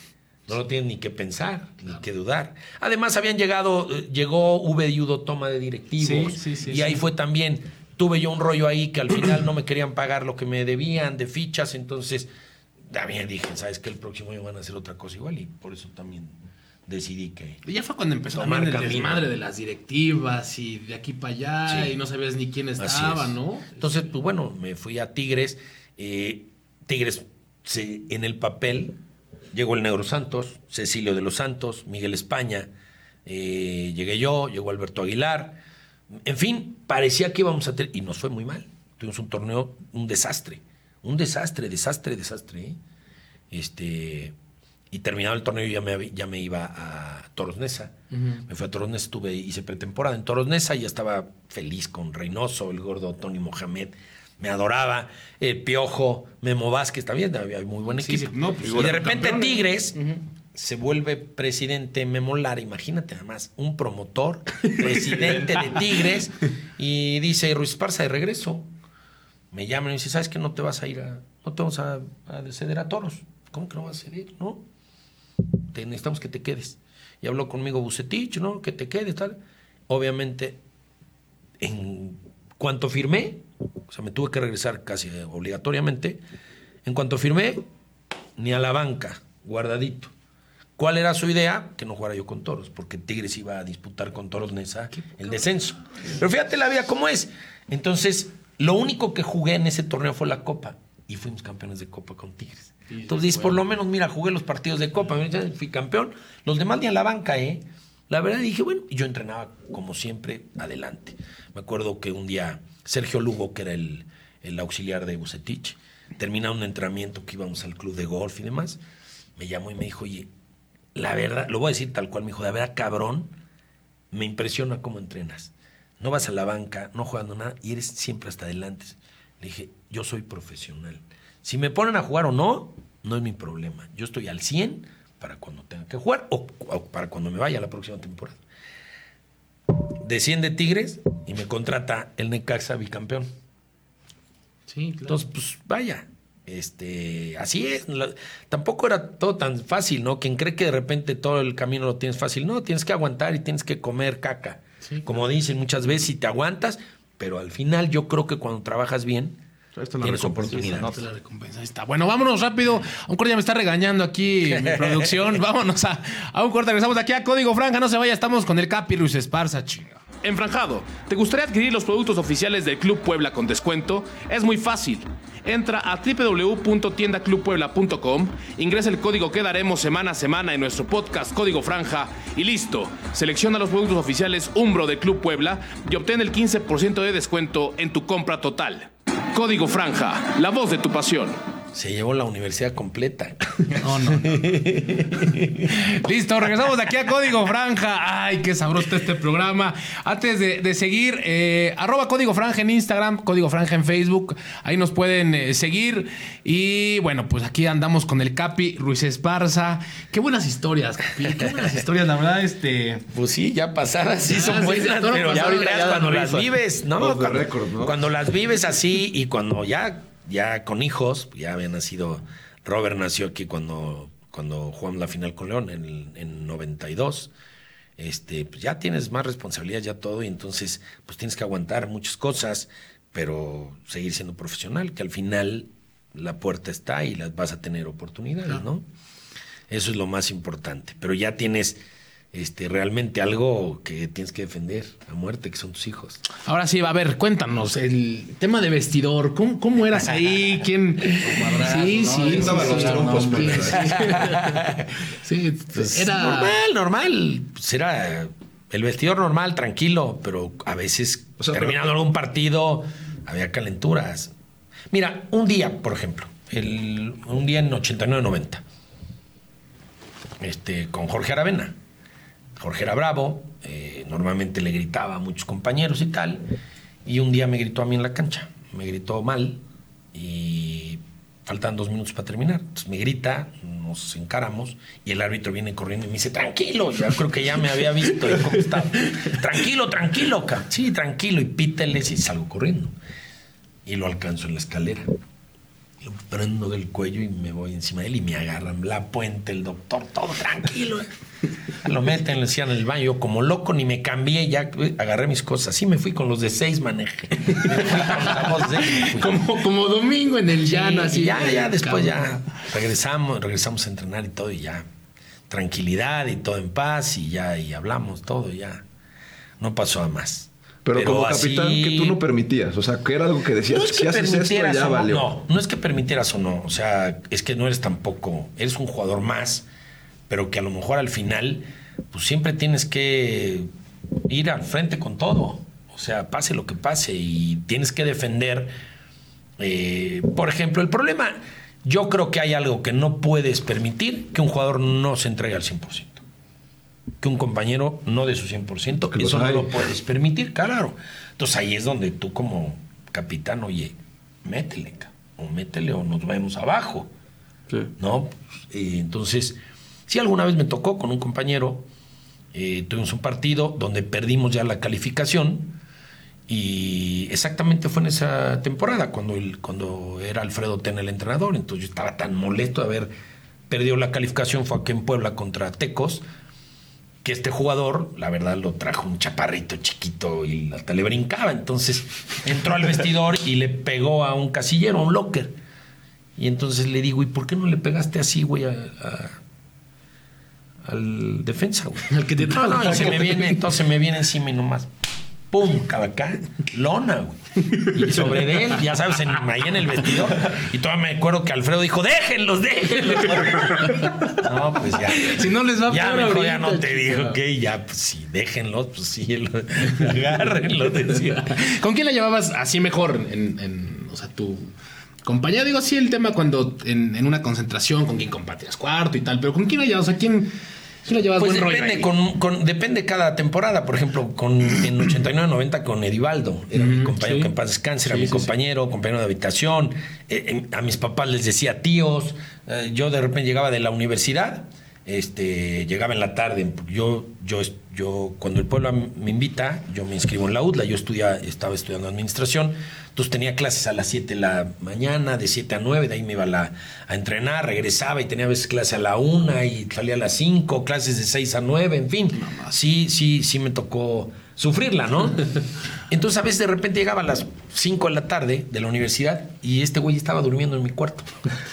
no lo tienen ni que pensar, ni que dudar. Además, habían llegado, eh, llegó V Toma de directivos. Sí, sí, sí, y ahí fue también, tuve yo un rollo ahí que al final no me querían pagar lo que me debían de fichas, entonces también dije, ¿sabes qué? El próximo año van a hacer otra cosa igual y por eso también decidí que... Y ya fue cuando empezó también el desmadre de las directivas y de aquí para allá Sí. y no sabías ni quién estaba, es. ¿no? Entonces, pues bueno, me fui a Tigres. eh, Tigres, se- en el papel, llegó el Negro Santos, Cecilio de los Santos, Miguel España, eh, llegué yo, llegó Alberto Aguilar. En fin, parecía que íbamos a tener, y nos fue muy mal. Tuvimos un torneo, un desastre. Un desastre, desastre, desastre. ¿eh? Este, y terminado el torneo, ya me, ya me iba a Toros Neza. Me fui a Toros Neza, estuve, hice pretemporada en Toros Neza y ya estaba feliz con Reynoso, el gordo Tony Mohamed. Me adoraba, el Piojo, Memo Vázquez también, había muy buen equipo. sí, no, pues, y de repente campeones. Tigres se vuelve presidente Memo Lara, imagínate nada más, un promotor, presidente de Tigres, y dice Ruiz Esparza de regreso. Me llaman y me dice, ¿sabes que no te vas a ir a, no te vamos a, a ceder a toros? ¿Cómo que no vas a ceder? No, te necesitamos que te quedes. Y habló conmigo Bucetich, ¿no? Que te quedes, tal. Obviamente, en cuanto firmé, o sea, me tuve que regresar casi obligatoriamente. En cuanto firmé, ni a la banca, guardadito. ¿Cuál era su idea? Que no jugara yo con toros, porque Tigres iba a disputar con toros Nesa el descenso. Pero fíjate la vida cómo es. Entonces, lo único que jugué en ese torneo fue la Copa. Y fuimos campeones de Copa con Tigres. Entonces dices, por lo menos, mira, jugué los partidos de Copa, ya fui campeón. Los demás ni a la banca, ¿eh? La verdad dije, bueno, y yo entrenaba como siempre, adelante. Me acuerdo que un día Sergio Lugo, que era el, el auxiliar de Bucetich, terminaba un entrenamiento que íbamos al club de golf y demás, me llamó y me dijo, oye, la verdad, lo voy a decir tal cual, me dijo, la verdad, cabrón, me impresiona cómo entrenas. No vas a la banca, no jugando nada y eres siempre hasta adelante. Le dije, yo soy profesional. Si me ponen a jugar o no, no es mi problema. Yo estoy al 100 para cuando tenga que jugar o, o para cuando me vaya la próxima temporada. Desciende Tigres y me contrata el Necaxa bicampeón. Sí, claro. Entonces, pues vaya, este, así es. la- tampoco era todo tan fácil, ¿no? Quien cree que de repente todo el camino lo tienes fácil, no, tienes que aguantar y tienes que comer caca. Sí, Como dicen muchas veces, si te aguantas, pero al final yo creo que cuando trabajas bien, la tienes oportunidades. ¿no? Esta es la recompensa. Ahí está. Bueno, vámonos rápido. Un corte ya me está regañando aquí mi producción. Vámonos a, a un corte. Regresamos aquí a Código Franca. No se vaya, estamos con el Capi Ruiz Esparza, chinga. Enfranjado, ¿te gustaría adquirir los productos oficiales del Club Puebla con descuento? Es muy fácil. Entra a www.tiendaclubpuebla.com, ingresa el código que daremos semana a semana en nuestro podcast Código Franja y listo. Selecciona los productos oficiales Umbro de Club Puebla y obtén el 15% de descuento en tu compra total. Código Franja, la voz de tu pasión. Se llevó la universidad completa. No, no, no. Listo, regresamos de aquí a Código Franja. Ay, qué sabroso está este programa. Antes de, de seguir, eh, arroba Código Franja en Instagram, Código Franja en Facebook. Ahí nos pueden eh, seguir. Y bueno, pues aquí andamos con el Capi Ruiz Esparza. Qué buenas historias, Capi. Qué buenas historias, la verdad, este. Pues sí, ya pasadas sí Ah, son buenas, pero ya ahorita cuando las vives, ¿no? Cuando, record, ¿no? cuando las vives así y cuando ya, ya con hijos, ya había nacido, Robert nació aquí cuando, cuando jugamos la final con León en, en 92. Este, pues ya tienes más responsabilidad, ya todo, y entonces pues tienes que aguantar muchas cosas, pero seguir siendo profesional, que al final la puerta está y las vas a tener oportunidades, ¿no? Eso es lo más importante. Pero ya tienes este, realmente algo que tienes que defender a muerte, que son tus hijos. Ahora sí, a ver, cuéntanos el tema de vestidor. ¿Cómo, cómo eras ahí? ¿Quién? Sí, sí. ¿Quién daba sí, los sí, no, pues? Sí, era. Normal, normal. Pues era el vestidor normal, tranquilo, pero a veces, O sea, terminando algún partido, había calenturas. Mira, un día, por ejemplo, el, un día en 89-90, este, con Jorge Aravena. Jorge era bravo, eh, normalmente le gritaba a muchos compañeros y tal, y un día me gritó a mí en la cancha, me gritó mal y faltan dos minutos para terminar. Entonces me grita, nos encaramos y el árbitro viene corriendo y me dice, tranquilo, yo creo que ya me había visto y cómo estaba. Tranquilo, tranquilo, sí, tranquilo, y píteles y salgo corriendo. Y lo alcanzo en la escalera. Lo prendo del cuello y me voy encima de él y me agarran la puente, el doctor, todo tranquilo. Lo meten, le decían en el baño, yo como loco ni me cambié, ya eh, agarré mis cosas. Así me fui con los de seis, manejé. Me fui con los de me. Como, como domingo en el llano, Sí, así. y ya, ya, después Cabrón. ya regresamos, regresamos a entrenar y todo, y ya tranquilidad y todo en paz, y ya, y hablamos todo, ya. No pasó a más. Pero, como así- capitán, que tú no permitías. O sea, que era algo que decías, no es si que haces esto, ya no, valió. no, no es que permitieras o no. O sea, es que no eres tampoco, eres un jugador más, pero que a lo mejor al final, pues siempre tienes que ir al frente con todo. O sea, pase lo que pase y tienes que defender. eh, por ejemplo, el problema, yo creo que hay algo que no puedes permitir, que un jugador no se entregue al 100%. Que un compañero no de su 100%, Que eso no lo puedes permitir, claro. Entonces ahí es donde tú como capitán, oye, métele, o métele o nos vemos abajo. Sí. ¿no? Eh, entonces, sí, alguna vez me tocó con un compañero, eh, tuvimos un partido donde perdimos ya la calificación y exactamente fue en esa temporada cuando, el, cuando era Alfredo Ten el entrenador, entonces yo estaba tan molesto de haber perdido la calificación, fue aquí en Puebla contra Tecos, que este jugador, la verdad, lo trajo un chaparrito chiquito y hasta le brincaba. Entonces entró al vestidor y le pegó a un casillero, a un locker. Y entonces le digo, ¿y por qué no le pegaste así, güey, a- a- al defensa, güey? Al que te No, no, y se me viene, entonces me viene encima y nomás, ¡pum! Acá, lona, güey. Y sobre de él, ya sabes, en- ahí en el vestidor. Y todavía me acuerdo que Alfredo dijo, déjenlos, déjenlos. No, pues ya. Si no les va Ya peor mejor ya no te dijo que ya, pues sí, déjenlos, pues sí, lo- agárrenlos, decía. ¿Con quién la llevabas así mejor? En, en, o sea, tu compañero, digo así el tema cuando en, en una concentración, con quién compartías cuarto y tal, pero ¿con quién la llevabas? O sea, ¿quién, Pues buen rollo depende, ahí? con, con- depende cada temporada. Por ejemplo, con, en 89-90 con Edivaldo. Era mi compañero sí. que en paz descanse, era Sí, mi sí. compañero, compañero de habitación. Eh, eh, a mis papás les decía tíos. Eh, yo de repente llegaba de la universidad. Este, llegaba en la tarde. Yo, yo, yo, cuando el pueblo me invita, yo me inscribo en la UDLA. Yo estudia, estaba estudiando administración. Entonces tenía clases a las 7 de la mañana, de 7 a 9. De ahí me iba a, la- a entrenar, regresaba y tenía a veces clase a la 1 y salía a las 5, clases de 6 a 9, en fin. Sí, sí, sí me tocó sufrirla, ¿no? Entonces a veces de repente llegaba a las 5 de la tarde de la universidad y este güey estaba durmiendo en mi cuarto.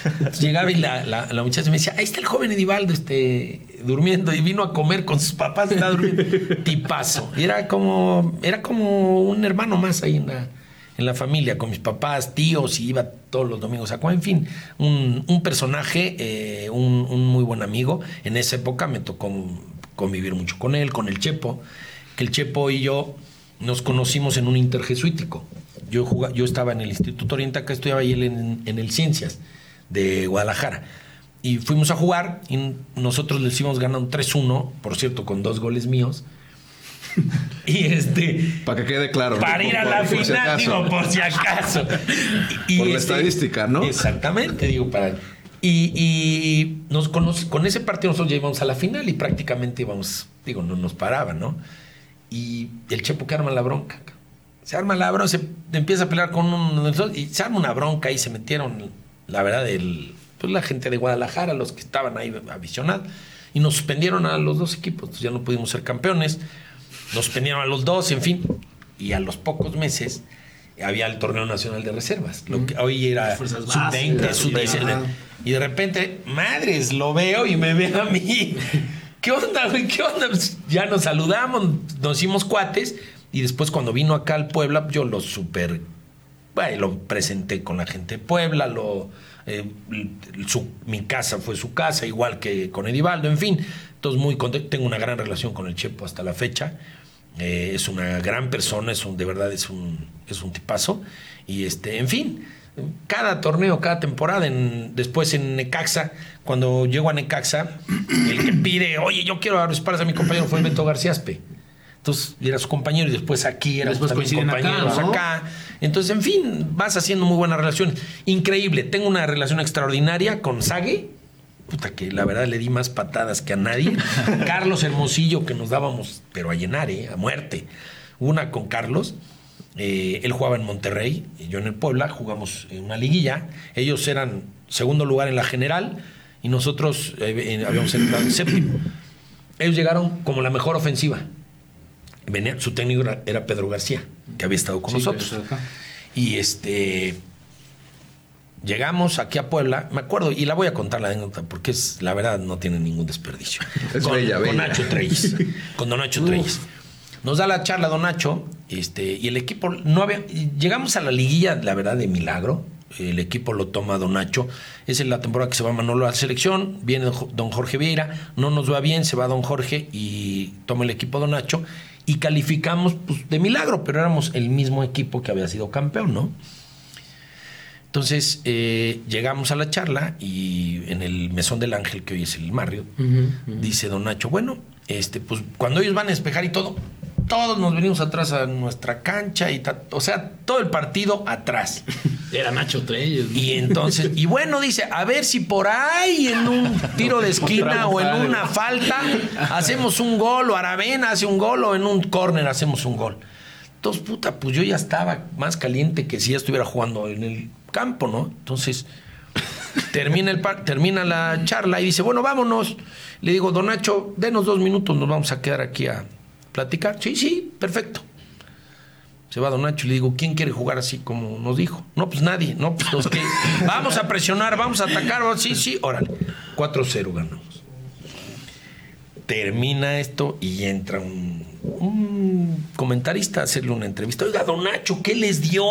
Entonces llegaba y la, la- la muchacha me decía, ahí está el joven Edivaldo este, durmiendo y vino a comer con sus papás, está durmiendo. Tipazo. Y era como, era como un hermano más ahí en la, en la familia, con mis papás, tíos, y iba todos los domingos a comer. En fin, un, un personaje, eh, un, muy buen amigo. En esa época me tocó convivir mucho con él, con el Chepo, que el Chepo y yo nos conocimos en un interjesuítico. Yo, juga- yo estaba en el Instituto Oriental, que estudiaba y él en, el Ciencias de Guadalajara. Y fuimos a jugar y nosotros les íbamos ganando 3-1, por cierto, con dos goles míos. y este, Para que quede claro. para ir a por- la por final, digo, por si acaso. Y- Por la estadística, ¿no? Exactamente, digo, para. Y, y nos conoce- con ese partido nosotros ya íbamos a la final y prácticamente íbamos, digo, no nos paraban, ¿no? Y el Chepo que arma la bronca. ca. Se arma la bronca, se empieza a pelear con uno y se arma una bronca y se metieron, la verdad, el, pues la gente de Guadalajara, los que estaban ahí avisionados, y nos suspendieron a los dos equipos, entonces ya no pudimos ser campeones, nos suspendieron a los dos, en fin, y a los pocos meses había el torneo nacional de reservas, lo que hoy era Fuerzas sub-20, básicas, sub-19, ajá. y de repente, madres, lo veo y me ve a mí. ¿Qué onda, güey? ¿Qué onda? Ya nos saludamos, nos hicimos cuates. Y después, cuando vino acá al Puebla, yo lo super. Bueno, lo presenté con la gente de Puebla, lo, eh, su- mi casa fue su casa, igual que con Edivaldo, en fin. Entonces, muy contento. Tengo una gran relación con el Chepo hasta la fecha. Eh, es una gran persona, es un, de verdad es un, es un tipazo. Y este, en fin, cada torneo, cada temporada, en, después en Necaxa, cuando llego a Necaxa, el que pide, oye, yo quiero dar espaldas a mi compañero fue Beto García Aspe. Entonces era su compañero y después aquí era acá, compañeros ¿no? acá. Entonces, en fin, vas haciendo muy buena relación. Increíble. Tengo una relación extraordinaria con Sague. Puta, que la verdad le di más patadas que a nadie. Carlos Hermosillo, que nos dábamos, pero a llenar, ¿eh? A muerte. Una con Carlos. eh, él jugaba en Monterrey, y yo en el Puebla, jugamos en una liguilla. Ellos eran segundo lugar en la general y nosotros eh, habíamos entrado en séptimo. Ellos llegaron como la mejor ofensiva. Venía, su técnico era, era Pedro García, que había estado con nosotros. Y este llegamos aquí a Puebla, me acuerdo, y la voy a contar la anécdota, porque es, la verdad no tiene ningún desperdicio. Es con, bella, con bella. Nacho Treyes. con Don Nacho Treyes. Nos da la charla Don Nacho, este, y el equipo no había. Llegamos a la liguilla, la verdad, de milagro. El equipo lo toma Don Nacho. Es en la temporada que se va Manolo a la selección. Viene Don Jorge Vieira. No nos va bien. Se va Don Jorge y toma el equipo Don Nacho. Y calificamos pues, de milagro, pero éramos el mismo equipo que había sido campeón, ¿no? Entonces eh, llegamos a la charla y en el mesón del ángel, que hoy es el Marriott, dice don Nacho, bueno, este, pues cuando ellos van a despejar y todo, todos nos venimos atrás a nuestra cancha y o sea, todo el partido atrás. Era Nacho Treyes. Y entonces, y bueno, dice, a ver si por ahí en un tiro de esquina o en una falta hacemos un gol, o Aravena hace un gol, o en un córner hacemos un gol. Entonces, puta, pues yo ya estaba más caliente que si ya estuviera jugando en el campo, ¿no? Entonces, termina, el par- termina la charla y dice, bueno, vámonos. Le digo, don Nacho, denos dos minutos, nos vamos a quedar aquí a platicar. Sí, sí, perfecto. Se va Don Nacho y le digo, ¿quién quiere jugar así como nos dijo? No, pues nadie. No, pues los que vamos a presionar, vamos a atacar. vamos- Sí, sí, órale. 4-0 ganamos. Termina esto y entra un, un comentarista a hacerle una entrevista. Oiga, Don Nacho, ¿qué les dio?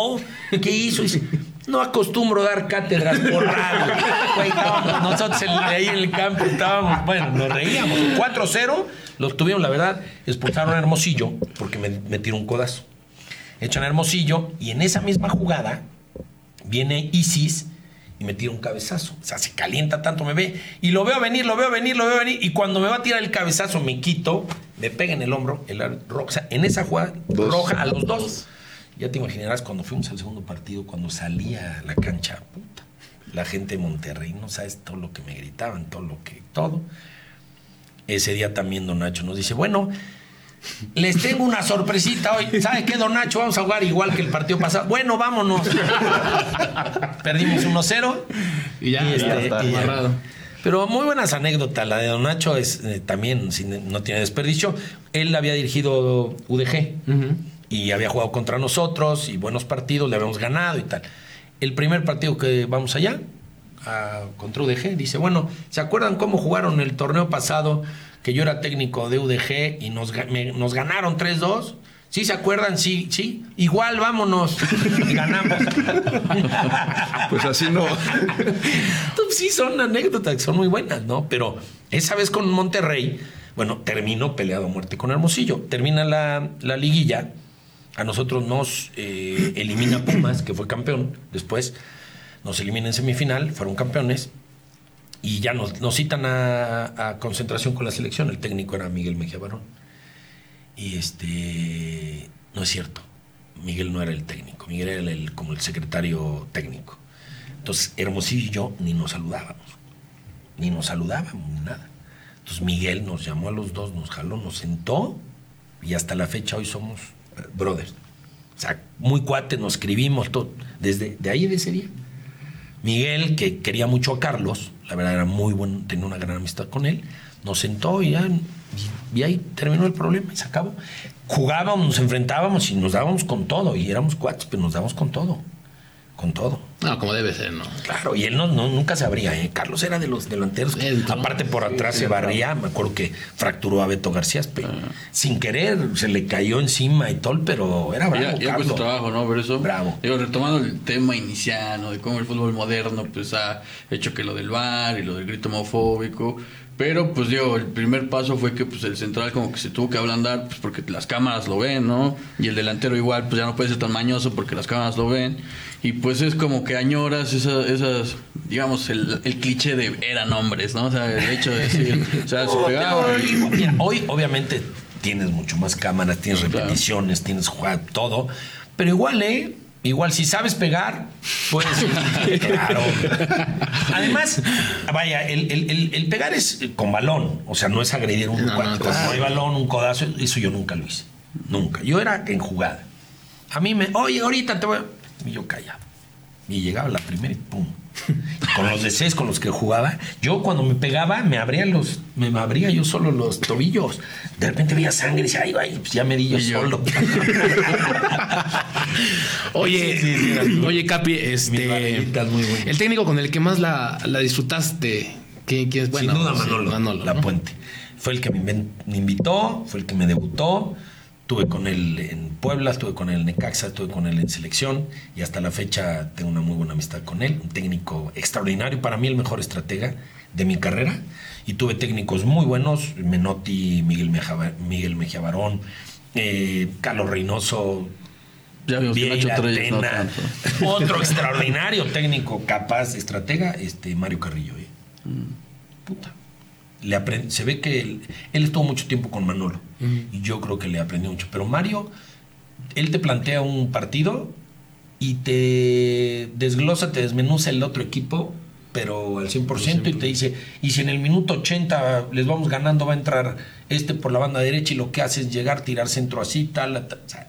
¿Qué hizo? Dice, no acostumbro dar cátedras por radio. Güey, estábamos nosotros en- ahí en el campo estábamos, bueno, nos reíamos. 4-0, los tuvieron, la verdad, expulsaron a Hermosillo porque me, me tiró un codazo echan a Hermosillo y en esa misma jugada viene Isis y me tira un cabezazo. O sea, se calienta tanto, me ve y lo veo venir, lo veo venir, lo veo venir y cuando me va a tirar el cabezazo me quito, me pega en el hombro, el roja. O sea, en esa jugada Dos. roja a los dos. Ya te imaginarás cuando fuimos al segundo partido, cuando salía a la cancha, puta, la gente de Monterrey, no sabes todo lo que me gritaban, todo lo que, todo. Ese día también Don Nacho nos dice, bueno, les tengo una sorpresita hoy. ¿Sabe qué, Don Nacho? Vamos a jugar igual que el partido pasado. Bueno, vámonos. Perdimos 1-0. Y ya, Y ya este, está y ya. amarrado. Pero muy buenas anécdotas. La de Don Nacho es eh, también sin- no tiene desperdicio. Él había dirigido UDG y había jugado contra nosotros y buenos partidos, le habíamos ganado y tal. El primer partido que vamos allá, a- contra UDG, dice, bueno, ¿se acuerdan cómo jugaron el torneo pasado? Que yo era técnico de UDG y nos, ga- me- nos ganaron 3-2. ¿Sí se acuerdan? Sí, sí. Igual, vámonos. Ganamos. Pues así no. Entonces, sí, son anécdotas que son muy buenas, ¿no? Pero esa vez con Monterrey, bueno, terminó peleado a muerte con Hermosillo. Termina la, la liguilla. A nosotros nos eh, elimina Pumas, que fue campeón. Después nos elimina en semifinal, fueron campeones. Y ya nos, nos citan a, concentración con la selección. El técnico era Miguel Mejía Barón. Y este. No es cierto. Miguel no era el técnico. Miguel era el, como el secretario técnico. Entonces, Hermosillo y yo ni nos saludábamos. Ni nos saludábamos, ni nada. Entonces, Miguel nos llamó a los dos, nos jaló, nos sentó. Y hasta la fecha hoy somos brothers. O sea, muy cuates, nos escribimos todo. Desde de ahí de ese día. Miguel, que quería mucho a Carlos, la verdad era muy bueno, tenía una gran amistad con él, nos sentó y ya, y, y ahí terminó el problema y se acabó. Jugábamos, nos enfrentábamos y nos dábamos con todo, y éramos cuates, pero nos dábamos con todo, con todo. No, como debe ser, ¿no? Claro, y él no, no- nunca se abría, ¿eh? Carlos era de los delanteros. ¿no? aparte por atrás se barría, me acuerdo que fracturó a Beto García, pero sin querer, se le cayó encima y todo, pero era bravo. Ya, ya trabajo, ¿no? Pero eso. Bravo. Digo, retomando el tema inicial, ¿no? De cómo el fútbol moderno, pues ha hecho que lo del bar y lo del grito homofóbico. Pero, pues digo, el primer paso fue que pues el central como que se tuvo que ablandar, pues porque las cámaras lo ven, ¿no? Y el delantero igual, pues ya no puede ser tan mañoso porque las cámaras lo ven. Y pues es como que añoras esa- esas, digamos, el, el cliché de eran hombres, ¿no? O sea, el hecho de decir, o sea, se pegaban y- Mira, hoy obviamente tienes mucho más cámaras, tienes Claro. repeticiones, tienes jugar, todo, pero igual, ¿eh? Igual, si sabes pegar, pues claro. Además, vaya, el, el- el- el pegar es con balón, o sea, no es agredir un No, no, cuate. claro. No hay balón, un codazo, eso yo nunca lo hice. Nunca. Yo era en jugada. A mí me, oye, ahorita te voy a... Y yo callado. Y llegaba la primera y pum. Con los de seis con los que jugaba, yo cuando me pegaba me abría los, me abría yo solo los tobillos. De repente veía sangre y decía, ay, güey, pues ya me di yo solo. Oye, Sí, sí, sí, era- oye, Capi, este. muy. El técnico con el que más la, la disfrutaste. ¿Quién, quién es? Bueno, Sin duda Manolo, Manolo, La ¿no? Puente. Fue el que me invitó, fue el que me debutó. Estuve con él en Puebla, estuve con él en Necaxa, estuve con él en selección y hasta la fecha tengo una muy buena amistad con él. Un técnico extraordinario, para mí el mejor estratega de mi carrera. Y tuve técnicos muy buenos, Menotti, Miguel Mejía, Miguel Mejía Barón, eh, Carlos Reynoso, Ya vimos que Vieira, Nacho Treyes no Tena. tanto. Otro extraordinario técnico, capaz, estratega, este Mario Carrillo. ¿eh? Puta. Le aprend- se ve que él, él estuvo mucho tiempo con Manolo. Y yo creo que le aprendió mucho. Pero Mario, él te plantea un partido y te desglosa, te desmenuza el otro equipo, pero al 100%, y te dice, y si en el minuto 80 les vamos ganando, va a entrar este por la banda derecha y lo que hace es llegar, tirar centro así, tal, tal, o sea,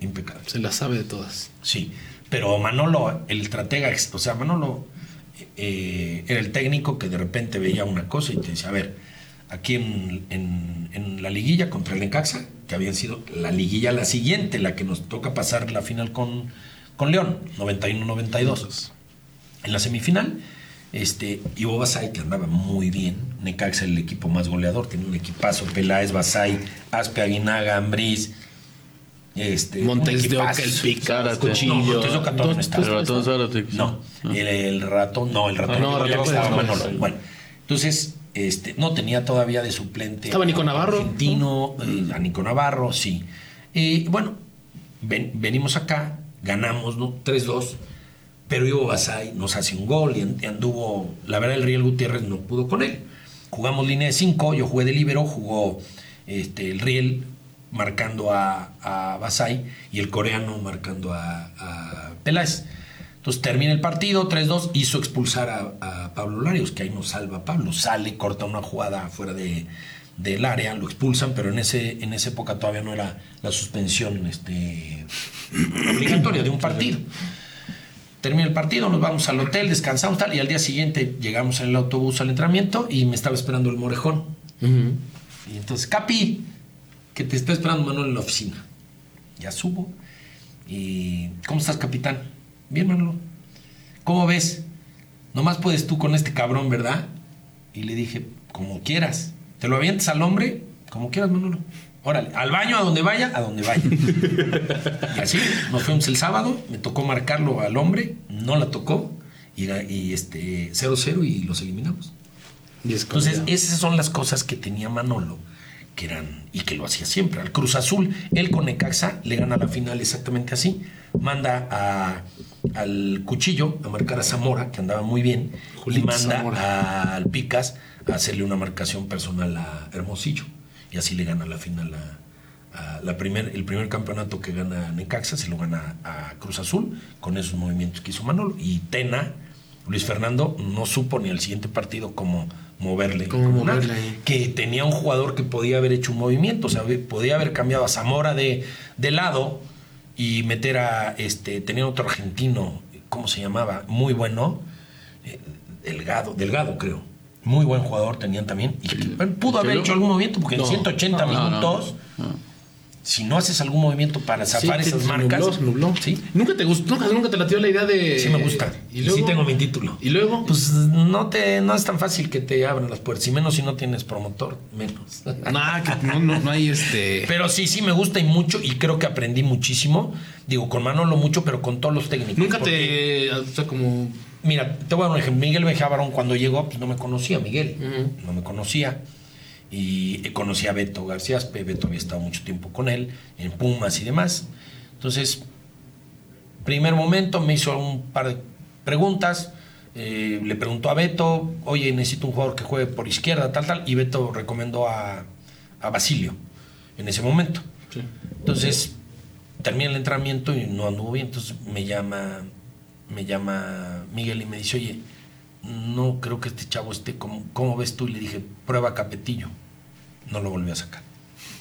impecable. Se la sabe de todas. Sí, pero Manolo, el estratega, o sea, Manolo eh, era el técnico que de repente veía una cosa y te decía, a ver, aquí en, en- en la liguilla contra el Necaxa, que había sido la liguilla la siguiente, la que nos toca pasar la final con, con León, 91-92. En la semifinal, este, Ivo Basay, que andaba muy bien, Necaxa el equipo más goleador, tenía un equipazo, Peláez, Basay, Aspe, Aguinaga, Ambriz, este, Montes de Oca, el Picas. Cuchillo. No, Montes de Oca todavía no estaba. El ratón Zárate. No, el, el ratón, no, el ratón. Ah, no, ya ratón, estaba no, Manolo. no. Bueno, entonces, este, no tenía todavía de suplente. ¿Estaba Nico Navarro? Argentino, eh, a Nico Navarro, sí. Y bueno, ven- venimos acá, ganamos ¿no? 3-2, pero Ivo Basay nos hace un gol y anduvo. La verdad, el Riel Gutiérrez no pudo con él. Jugamos línea de 5, yo jugué de libero, jugó este, el Riel marcando a, a Basay y el coreano marcando a, a Peláez. Entonces termina el partido, 3-2, hizo expulsar a, a Pablo Larios, que ahí nos salva Pablo. Sale, corta una jugada fuera de, del área, lo expulsan, pero en, ese, en esa época todavía no era la suspensión este, obligatoria de un partido. Termina el partido, nos vamos al hotel, descansamos tal, y al día siguiente llegamos en el autobús al entrenamiento y me estaba esperando el morejón. Y entonces, Capi, que te está esperando Manuel en la oficina. Ya subo. Y, ¿cómo estás, capitán? Bien, Manolo. ¿Cómo ves? Nomás puedes tú con este cabrón, ¿verdad? Y le dije, como quieras. ¿Te lo avientas al hombre? Como quieras, Manolo. Órale, al baño, a donde vaya, a donde vaya. y así, nos fuimos el sábado, me tocó marcarlo al hombre, no la tocó, y, y este 0-0 y los eliminamos. Y es Entonces, esas son las cosas que tenía Manolo, que eran, y que lo hacía siempre. Al Cruz Azul, él con Necaxa le gana la final exactamente así. Manda a- al Cuchillo a marcar a Zamora, que andaba muy bien, Julito y manda Zamora. al Picas a hacerle una marcación personal a Hermosillo. Y así le gana la final a, a la primer, el primer campeonato que gana Necaxa, se lo gana a Cruz Azul, con esos movimientos que hizo Manolo. Y Tena, Luis Fernando, no supo ni al siguiente partido cómo moverle. Cómo moverle. Que tenía un jugador que podía haber hecho un movimiento, o sea, podía haber cambiado a Zamora de, de lado y meter a este, tenía otro argentino, ¿cómo se llamaba? Muy bueno, eh, Delgado, Delgado creo. Muy buen jugador tenían también. Y que, bueno, pudo haber hecho algún movimiento, porque en 180 no, no, minutos, no. Si no haces algún movimiento para zafar Sí, esas se marcas. nubló, se nubló. Sí, ¿Nunca te gustó? ¿Nunca, nunca te latió la idea de...? sí me gusta. ¿Y sí tengo mi título. ¿Y luego? Pues no, te, no es tan fácil que te abran las puertas, y menos si no tienes promotor, menos. Nah, que no, no, no hay este... Pero sí, sí me gusta y mucho y creo que aprendí muchísimo. Digo, con Manolo mucho, pero con todos los técnicos. Nunca porque- te... O sea, como... Mira, te voy a dar un ejemplo. Miguel Mejía Barón cuando llegó, pues no me conocía, Miguel. No me conocía. Y eh, conocí a Beto García Aspe. Beto había estado mucho tiempo con él, en Pumas y demás. Entonces, primer momento me hizo un par de preguntas. eh, le preguntó a Beto, oye, necesito un jugador que juegue por izquierda, tal, tal. Y Beto recomendó a, a Basilio en ese momento. Entonces, termina el entrenamiento y no anduvo bien. Entonces me llama, me llama Miguel y me dice, oye, no creo que este chavo esté como, ¿cómo ves tú? Y le dije, prueba Capetillo. No lo volví a sacar.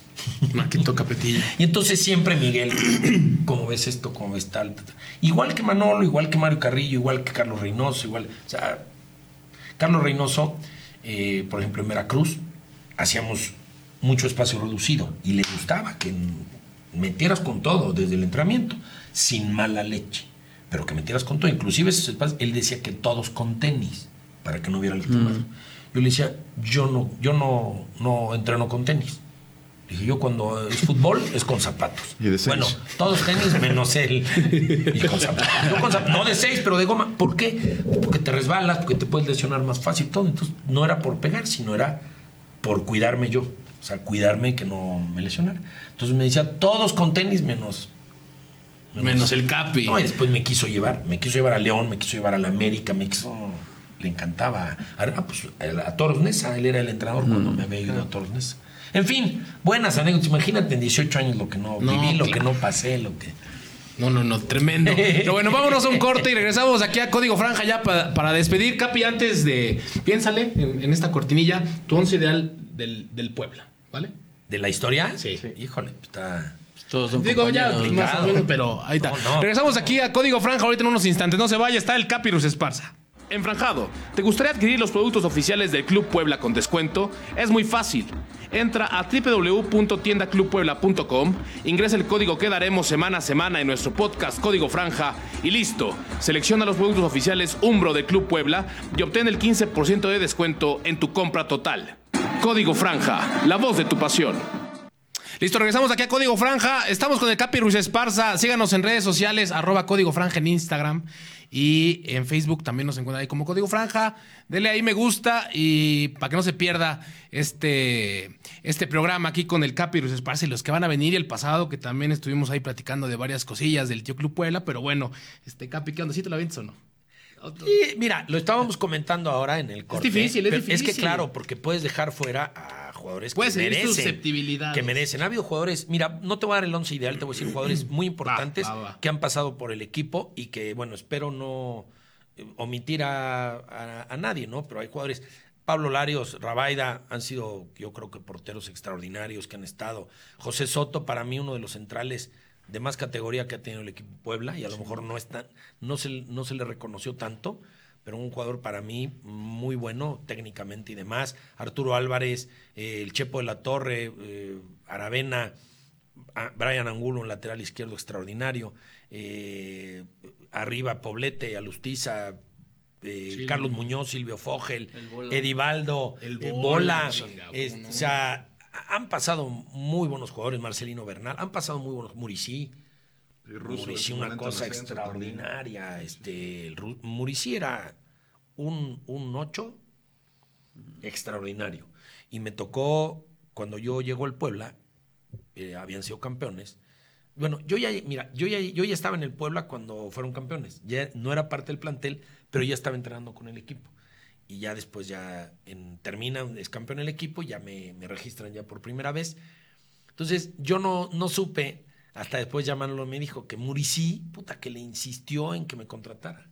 Aquí toca Petilla. Y entonces siempre Miguel, ¿cómo ves esto? ¿Cómo ves tal? Igual que Manolo, igual que Mario Carrillo, igual que Carlos Reynoso, igual. O sea, Carlos Reynoso, eh, por ejemplo, en Veracruz, hacíamos mucho espacio reducido y le gustaba que metieras con todo desde el entrenamiento, sin mala leche, pero que metieras con todo. Inclusive él decía que todos con tenis, para que no hubiera el Yo le decía, yo no, yo no, no entreno con tenis. Dije, yo cuando es fútbol es con zapatos. Y de seis. Bueno, todos tenis menos él. Y con zapatos. Yo con zap- no de seis, pero de goma. ¿Por qué? Porque te resbalas, porque te puedes lesionar más fácil, todo. Entonces, no era por pegar, sino era por cuidarme yo. O sea, cuidarme que no me lesionara. Entonces me decía, todos con tenis menos. Menos el Capi. No, y después me quiso llevar. Me quiso llevar a León, me quiso llevar a la América, me quiso. Le encantaba. A, ah, pues, a, Toros él era el entrenador cuando me había ido a Toros. En fin, buenas anécdotas. Imagínate en 18 años lo que no, No, viví, lo que no pasé, lo que. No, no, no, tremendo. Pero bueno, vámonos a un corte y regresamos aquí a Código Franja ya pa- para despedir. Capi, antes de. Piénsale en, en esta cortinilla tu once ideal del, del Puebla, ¿vale? ¿De la historia? Sí. Híjole, pues, está. Todos son Digo, ya, más o menos, pero ahí está. No, no. Regresamos aquí a Código Franja ahorita en unos instantes. No se vaya, está el Capirus Esparza. Enfranjado, ¿te gustaría adquirir los productos oficiales del Club Puebla con descuento? Es muy fácil. Entra a www.tiendaclubpuebla.com, ingresa el código que daremos semana a semana en nuestro podcast Código Franja y listo. Selecciona los productos oficiales Umbro del Club Puebla y obtén el 15% de descuento en tu compra total. Código Franja, la voz de tu pasión. Listo, regresamos aquí a Código Franja. Estamos con el Capi Ruiz Esparza. Síganos en redes sociales, arroba Código Franja en Instagram. Y en Facebook también nos encuentran ahí como Código Franja. Dele ahí me gusta y para que no se pierda este, este programa aquí con el Capi Ruiz Esparza y los que van a venir y el pasado, que también estuvimos ahí platicando de varias cosillas del Tío Club Puebla. Pero bueno, este Capi, ¿qué onda? ¿Sí te la avientas o no? Y, mira, lo estábamos comentando ahora en el corte. difícil, es difícil. que claro, porque puedes dejar fuera a jugadores Puedes que merecen. susceptibilidades. Que merecen. Ha habido jugadores, mira, no te voy a dar el once ideal, te voy a decir jugadores muy importantes va, va. que han pasado por el equipo y que, bueno, espero no eh, omitir a, a- a nadie, ¿no? Pero hay jugadores. Pablo Larios, Rabaida han sido, yo creo que porteros extraordinarios que han estado. José Soto, para mí, uno de los centrales de más categoría que ha tenido el equipo Puebla, y a lo mejor no, está, no, se, no se le reconoció tanto, pero un jugador para mí muy bueno técnicamente y demás. Arturo Álvarez, eh, el Chepo de la Torre, eh, Aravena, a- Brian Angulo, un lateral izquierdo extraordinario. eh, arriba Poblete, Alustiza, eh, Carlos Muñoz, Silvio Fogel, El Bola. Edivaldo, El Bola, o sea, han pasado muy buenos jugadores, Marcelino Bernal, han pasado muy buenos, Muricí. Y Russo, Muricy, una cosa centro también. extraordinaria. Este, el Muricy era un, un ocho extraordinario. Y me tocó, cuando yo llego al Puebla, eh, habían sido campeones. Bueno, yo ya, mira, yo ya, yo ya estaba en el Puebla cuando fueron campeones. Ya no era parte del plantel, pero ya estaba entrenando con el equipo. Y ya después ya en, termina, es campeón el equipo, ya me, me registran ya por primera vez. Entonces, yo no, no supe, hasta después ya Manolo me dijo que Muricí, puta, que le insistió en que me contratara.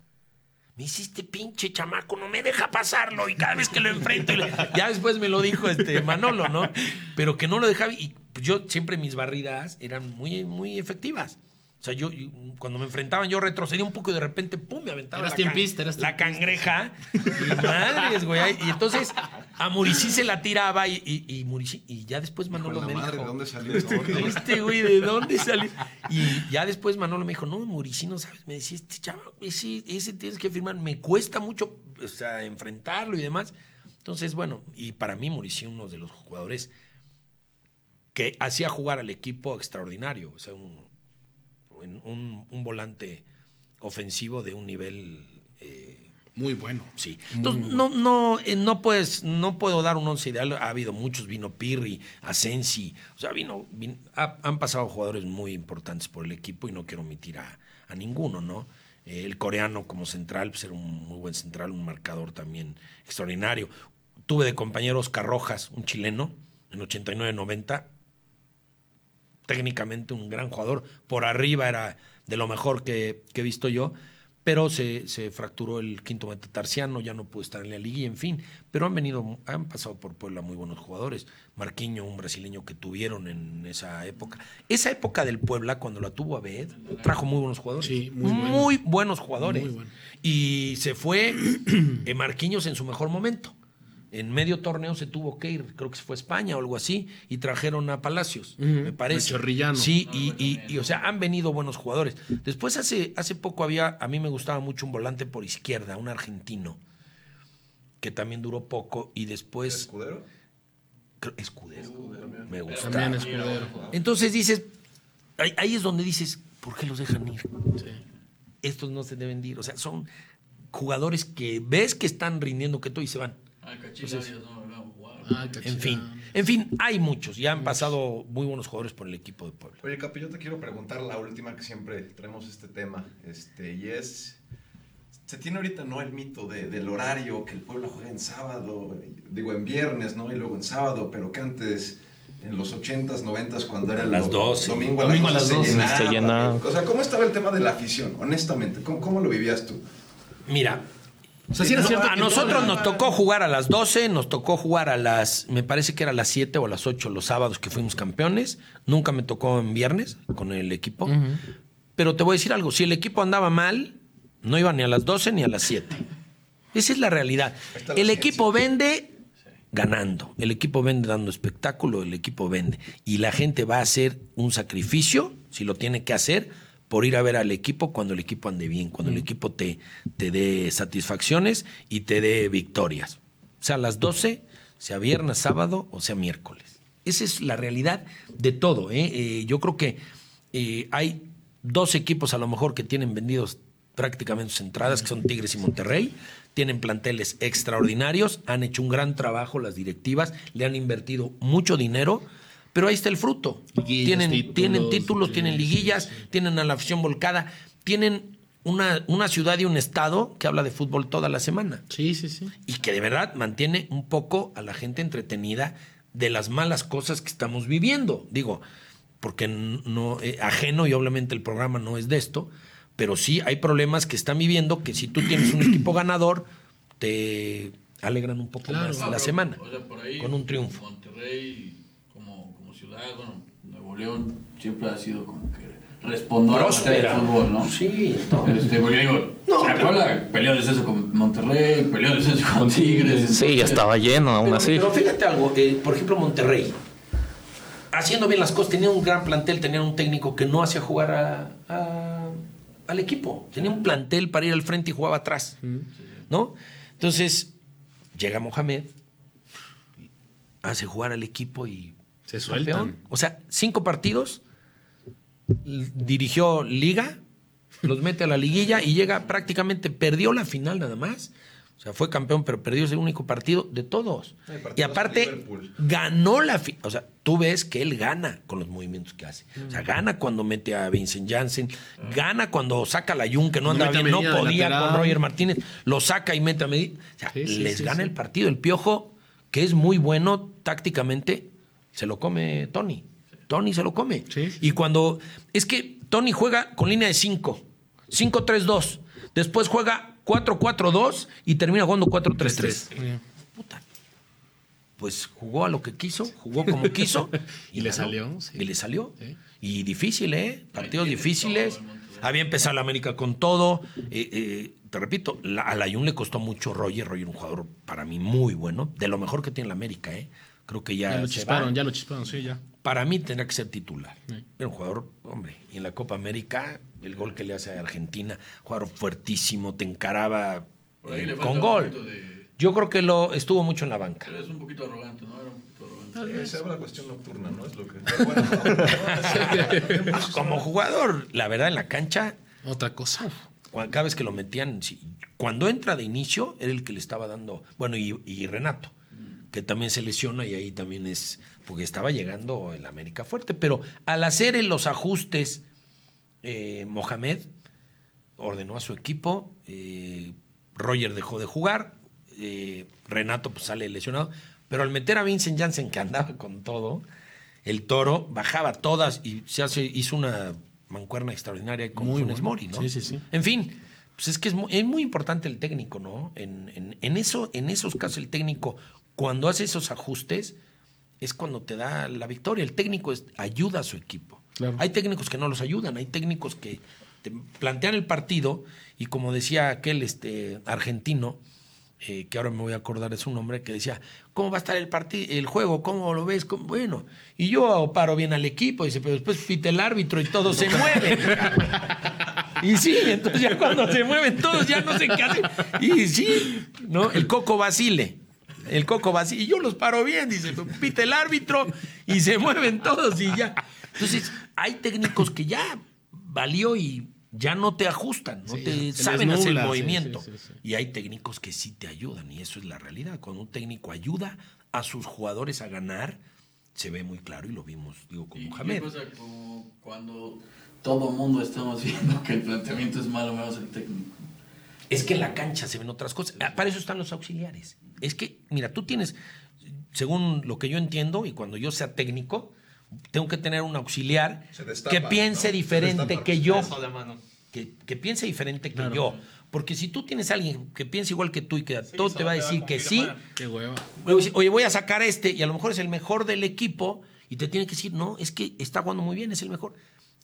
Me hiciste pinche chamaco, no me deja pasarlo y cada vez que lo enfrento. y le- Ya después me lo dijo este Manolo, ¿no? Pero que no lo dejaba. Y yo siempre mis barridas eran muy, muy efectivas. O sea, yo, yo, cuando me enfrentaban, yo retrocedía un poco y de repente, pum, me aventaba Eras la, tiempista, eras la cangreja. Y madres, güey. Y entonces a Muricí se la tiraba y, y, y Muricy- y ya después Manolo me madre, dijo. ¿de dónde salió esto? Este güey, ¿de dónde salió? Y ya después Manolo me dijo, no, Muricy, no sabes. Me decía, este chaval, ese, ese tienes que firmar. Me cuesta mucho o sea, enfrentarlo y demás. Entonces, bueno, y para mí Muricy, uno de los jugadores que hacía jugar al equipo extraordinario. O sea, un, un, un volante ofensivo de un nivel eh, Muy bueno. Sí. Entonces, no, no, eh, no puedes, no puedo dar un once ideal. Ha habido muchos, vino Pirri, Asensi, o sea, vino, vin- ha- han pasado jugadores muy importantes por el equipo y no quiero omitir a, a ninguno, ¿no? Eh, el coreano como central, pues era un muy buen central, un marcador también extraordinario. Tuve de compañero Oscar Rojas, un chileno, en 89-90, técnicamente un gran jugador, por arriba era de lo mejor que, que he visto yo, pero se, se fracturó el quinto metatarsiano, ya no pudo estar en la liga, en fin. Pero han venido, han pasado por Puebla muy buenos jugadores. Marquiño, un brasileño que tuvieron en esa época. Esa época del Puebla, cuando la tuvo Abed, trajo muy buenos jugadores. Sí, muy muy, buenos. buenos jugadores. Muy. Y se fue eh, Marquinhos en su mejor momento. En medio torneo se tuvo que ir, creo que se fue a España o algo así, y trajeron a Palacios, me parece. a Chorrillano. Sí, y, y- y, o sea, han venido buenos jugadores. Después hace, hace poco había, a mí me gustaba mucho un volante por izquierda, un argentino, que también duró poco, y después... ¿Escudero? creo- Escudero. Me gusta. También escudero. Entonces dices, ahí, ahí es donde dices, ¿por qué los dejan ir? Sí. Estos no se deben de ir. O sea, son jugadores que ves que están rindiendo que todo y se van. Ah, jugar. Ay, En fin, en fin, hay muchos. Ya han pasado muy buenos jugadores por el equipo de Puebla. Oye, Capi, yo te quiero preguntar la última que siempre traemos este tema. Este, y es. Se tiene ahorita, ¿no? El mito de- del horario, que el pueblo juega en sábado, digo en viernes, ¿no? Y luego en sábado, pero que antes, en los 80s, 90s, cuando era el Las do- 12. domingo a Domingo a las las 12 12, se llenaba. O sea, ¿cómo estaba el tema de la afición, honestamente? ¿Cómo, cómo lo vivías tú? Mira, O sea, sí era no, cierto a que nosotros nos tocó jugar a las 12, nos tocó jugar a las, me parece que era a las 7 o a las 8 los sábados que fuimos campeones. Nunca me tocó en viernes con el equipo. Pero te voy a decir algo, si el equipo andaba mal, no iba ni a las 12 ni a las 7. Esa es la realidad. la El ciencia. equipo vende ganando, el equipo vende dando espectáculo, el equipo vende. Y la gente va a hacer un sacrificio, si lo tiene que hacer, por ir a ver al equipo cuando el equipo ande bien, cuando el equipo te, te dé satisfacciones y te dé victorias. O sea, a las 12, sea viernes, sábado o sea miércoles. Esa es la realidad de todo. ¿eh? Eh, yo creo que eh, hay dos equipos a lo mejor que tienen vendidos prácticamente sus entradas, que son Tigres y Monterrey. Tienen planteles extraordinarios, han hecho un gran trabajo las directivas, le han invertido mucho dinero, pero ahí está el fruto. Liguillas, tienen títulos, tienen títulos, sí, tienen liguillas, sí. tienen a la afición volcada, tienen una, una ciudad y un estado que habla de fútbol toda la semana Sí, sí, sí. y que de verdad mantiene un poco a la gente entretenida de las malas cosas que estamos viviendo. Digo, porque no eh, ajeno y obviamente el programa no es de esto, pero sí hay problemas que están viviendo que si tú tienes un equipo ganador te alegran un poco Claro. más la semana o sea, por ahí, con un triunfo. Monterrey, bueno, Nuevo León, siempre ha sido como que respondó al Próspera. fútbol, ¿no? Sí, no. Este, porque digo, No, ¿se acuerda? Peleó descenso con Monterrey, peleó descenso con Tigres. Sí, ya estaba lleno aún Pero, así. pero fíjate algo, eh, por ejemplo, Monterrey, haciendo bien las cosas, tenía un gran plantel, tenía un técnico que no hacía jugar a- a- al equipo. Tenía un plantel para ir al frente y jugaba atrás. ¿No? Entonces, llega Mohamed, hace jugar al equipo y. Se campeón. sueltan. O sea, cinco partidos, dirigió Liga, los mete a la liguilla y llega prácticamente, perdió la final nada más. O sea, fue campeón, pero perdió ese único partido de todos. Y aparte, ganó la final. O sea, tú ves que él gana con los movimientos que hace. O sea, gana cuando mete a Vincent Janssen, gana cuando saca a la Jun, que no andaba bien, no podía con Roger Martínez, lo saca y mete a Medina. O sea, Sí, sí, les sí, gana sí. el partido. El piojo, que es muy bueno tácticamente, se lo come Tony. Tony se lo come. Sí. Y cuando. Es que Tony juega con línea de 5. 5-3-2. Después juega 4-4-2 y termina jugando 4-3-3. Puta. Pues jugó a lo que quiso, jugó como quiso. Y le ganó. salió, sí. Y le salió. Sí. Y difícil, ¿eh? Partidos difíciles. Monterrey. Había empezado la América con todo. Eh, eh, te repito, la- a Layun le costó mucho Roger. Roger, un jugador para mí muy bueno. De lo mejor que tiene la América, ¿eh? Creo que ya, Ya lo se chisparon, va. ya lo chisparon, sí, ya. Para mí tendrá que ser titular. Sí. Era un jugador, hombre, y en la Copa América, el gol que le hace a Argentina, jugador fuertísimo, te encaraba eh, con gol. de- Yo creo que lo estuvo mucho en la banca. Pero es un poquito arrogante, ¿no? Era un poquito arrogante. Esa es la cuestión nocturna, ¿no? Es lo que. pero bueno, Como jugador, la verdad, en la cancha, Otra cosa. cada vez que lo metían, cuando entra de inicio, era el que le estaba dando, bueno, y, y Renato, que también se lesiona y ahí también es, porque estaba llegando el América fuerte, pero al hacer en los ajustes, eh, Mohamed ordenó a su equipo, eh, Roger dejó de jugar, eh, Renato pues, sale lesionado, pero al meter a Vincent Janssen, que andaba con todo, el toro bajaba todas y se hace, hizo una mancuerna extraordinaria con Funes bueno. Mori, ¿no? Sí, sí, sí. En fin, Pues es que es muy, es muy importante el técnico, ¿no? En, en- en eso, en esos casos, el técnico, cuando hace esos ajustes, es cuando te da la victoria. El técnico es- ayuda a su equipo. Claro. Hay técnicos que no los ayudan, hay técnicos que te plantean el partido y como decía aquel este, argentino, eh, que ahora me voy a acordar de su nombre, que decía, ¿cómo va a estar el partido, el juego? ¿Cómo lo ves? ¿Cómo? Bueno, y yo paro bien al equipo, dice, pero después pita el árbitro y todo se mueve. y sí, entonces ya cuando se mueven todos ya no sé qué hacer. Y sí, ¿no? El coco vacile. El coco vacile. Y yo los paro bien, dice, pita el árbitro y se mueven todos y ya. Entonces, hay técnicos que ya valió y ya no te ajustan, no Sí, te saben hacer nubla, sí, movimiento. sí, sí, sí. Y hay técnicos que sí te ayudan, y eso es la realidad. Cuando un técnico ayuda a sus jugadores a ganar, se ve muy claro y lo vimos, digo, con Y Mohamed. qué pasa como cuando todo el mundo estamos viendo que el planteamiento es malo, menos el técnico. Es que en la cancha se ven otras cosas. Ah, Para eso están los auxiliares. Es que, mira, tú tienes, según lo que yo entiendo, y cuando yo sea técnico, tengo que tener un auxiliar destapa, que piense diferente que yo. Eso de mano. Que, que piense diferente que yo. Porque si tú tienes a alguien que piensa igual que tú y que a todo te va a te va a decir que sí. Qué hueva. Oye, voy a sacar a este y a lo mejor es el mejor del equipo y te tiene que decir, no, es que está jugando muy bien, es el mejor.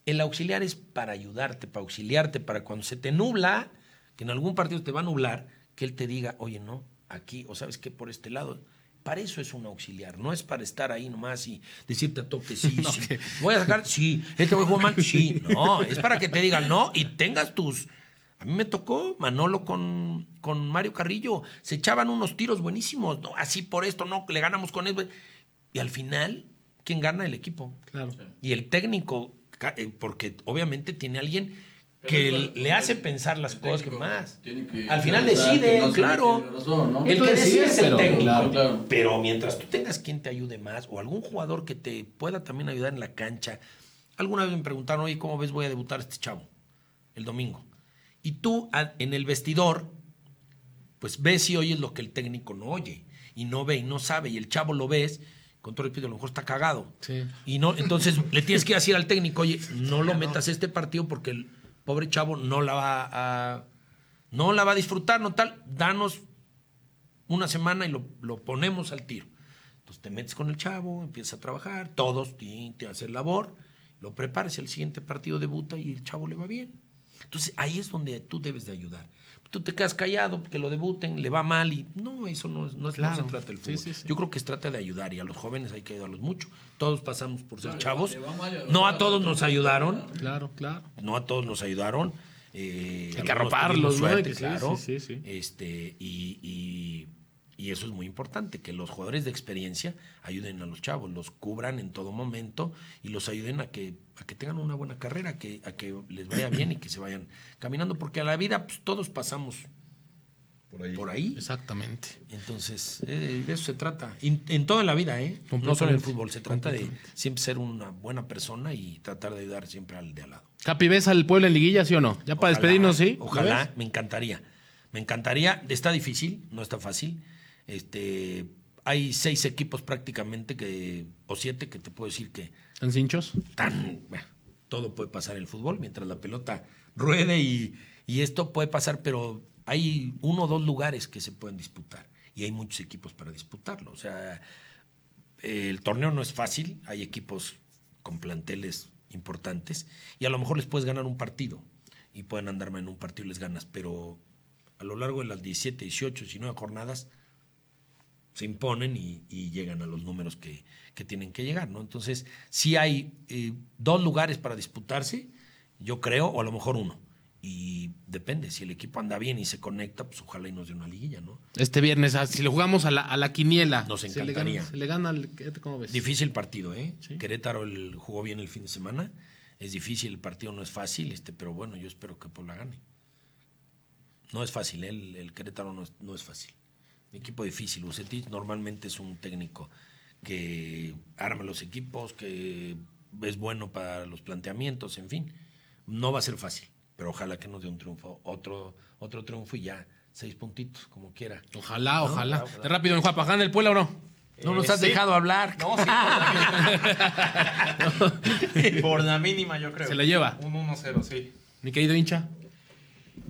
El auxiliar es para ayudarte, para auxiliarte, para cuando se te nubla, que en algún partido te va a nublar, que él te diga, oye, no, aquí, o sabes que por este lado. Para eso es un auxiliar, no es para estar ahí nomás y decirte a toque, sí, sí. Voy a sacar, sí. Este voy a jugar mal, sí. No, es para que te digan no y tengas tus. A mí me tocó Manolo con, con Mario Carrillo. Se echaban unos tiros buenísimos. No, así por esto, no, le ganamos con eso. Y al final, ¿quién gana? El equipo. Claro. Y el técnico, eh, porque obviamente tiene alguien que Pero le hace pensar las cosas que más. tiene que Al final decide, que no se claro. razón, ¿no? El que decide es el técnico. Claro, claro. Pero mientras tú tengas quien te ayude más o algún jugador que te pueda también ayudar en la cancha. Alguna vez me preguntaron, oye, ¿cómo ves voy a debutar a este chavo el domingo? Y tú en el vestidor, pues ves y oyes lo que el técnico no oye y no ve y no sabe y el chavo lo ves, con todo respeto, a lo mejor está cagado. Sí. Y no, entonces le tienes que decir al técnico, oye, no lo metas a este partido porque pobre chavo no la va a, no la va a disfrutar, no tal, danos una semana y lo, lo ponemos al tiro. Entonces te metes con el chavo, empiezas a trabajar, todos que hacer labor, lo preparas, el siguiente partido debuta y el chavo le va bien. Entonces ahí es donde tú debes de ayudar. Tú te quedas callado porque lo debuten, le va mal y no, eso no, es- no, es- no Claro. se trata del Sí, fútbol. sí, sí. Yo creo que se trata de ayudar y a los jóvenes hay que ayudarlos mucho. Todos pasamos por ser chavos. mal No a todos no nos ayudaron, Claro, claro. no a todos nos ayudaron. eh, Hay que arroparlos, suerte, Hay que- sí, claro. sí, sí, sí. Este, y, y- y eso es muy importante, que los jugadores de experiencia ayuden a los chavos, los cubran en todo momento y los ayuden a que, a que tengan una buena carrera, que, a que les vaya bien y que se vayan caminando, porque a la vida pues, todos pasamos Por ahí. por ahí. Exactamente. Entonces, eh, de eso se trata. En, en toda la vida, ¿eh? No solo en el fútbol. Se trata de siempre ser una buena persona y tratar de ayudar siempre al de al lado. Capi, ¿ves al pueblo en liguilla, sí o no? Ya para Ojalá, despedirnos, ¿sí? ¿Lo Ojalá, me encantaría. Me encantaría. Está difícil, no está fácil. Este, hay seis equipos prácticamente que, o siete que te puedo decir que ¿En cinchos? tan, bueno, todo puede pasar en el fútbol mientras la pelota ruede y, y esto puede pasar, pero hay uno o dos lugares que se pueden disputar y hay muchos equipos para disputarlo. O sea, el torneo no es fácil, hay equipos con planteles importantes y a lo mejor les puedes ganar un partido y pueden andar en un partido y les ganas, pero a lo largo de las 17, 18, 19 jornadas se imponen y, y llegan a los números que, que tienen que llegar, ¿no? Entonces, sí hay eh, dos lugares para disputarse, yo creo, o a lo mejor uno. Y depende, si el equipo anda bien y se conecta, pues ojalá y nos dé una liguilla, ¿no? Este viernes, ah, si le jugamos a la, a la quiniela. Nos se le encantaría. gana- Se le gana, al- ¿cómo ves? Difícil partido, ¿eh? Sí. Querétaro el, jugó bien el fin de semana. Es difícil, el partido no es fácil, este, pero bueno, yo espero que Puebla gane. No es fácil, ¿eh? el, el Querétaro no es, no es fácil. Equipo difícil. Bucetich normalmente es un técnico que arma los equipos, que es bueno para los planteamientos, en fin. No va a ser fácil, pero ojalá que nos dé un triunfo, otro, otro triunfo y ya, seis puntitos, como quiera. Ojalá, ojalá. De rápido, en Juapa, ¿gana el Puebla o no? No nos Eh, has sí. dejado hablar. No, sí, por la mínima. por la mínima, yo creo. Se la lleva. Un 1-0, sí. Mi querido hincha.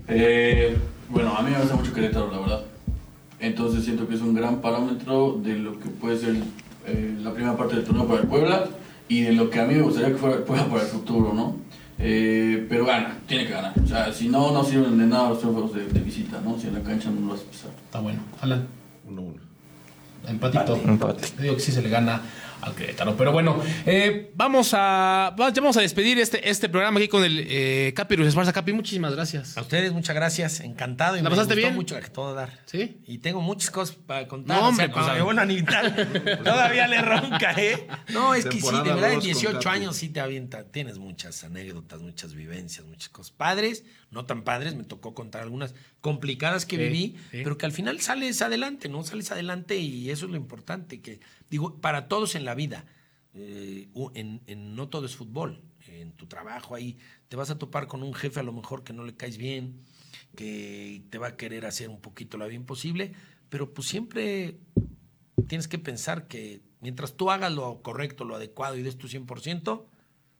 Eh, bueno, a mí me gusta mucho Querétaro, la verdad. Entonces siento que es un gran parámetro de lo que puede ser eh, la primera parte del torneo para el Puebla y de lo que a mí me gustaría que fuera el Puebla para el futuro, ¿no? Eh, pero gana, tiene que ganar. O sea, si no, no sirven de nada los juegos de, de visita, ¿no? Si en la cancha no lo vas a pasar. Está bueno. Alan. 1-1. Empatito. Empate. Te digo que sí se le gana al Querétaro. Pero bueno, eh, vamos a vamos a despedir este, este programa aquí con el eh, Capi Ruiz Esparza. Capi, muchísimas gracias. A ustedes, muchas gracias. Encantado. Y ¿La me pasaste gustó bien? mucho a todo dar. ¿Sí? Y tengo muchas cosas para contar. No, hombre, o sea, pues, me vuelvan a invitar, todavía le ronca, ¿eh? No, es que sí, de verdad, en dos con 18 Capi. años sí te avienta. Tienes muchas anécdotas, muchas vivencias, muchas cosas padres, no tan padres. Me tocó contar algunas complicadas que Sí, viví, sí. pero que al final sales adelante, ¿no? Sales adelante y eso es lo importante. Que, digo, para todos en la vida, eh, en- no todo es fútbol. En tu trabajo ahí te vas a topar con un jefe a lo mejor que no le caes bien, que te va a querer hacer un poquito la bien posible, pero pues siempre tienes que pensar que mientras tú hagas lo correcto, lo adecuado y des tu 100%,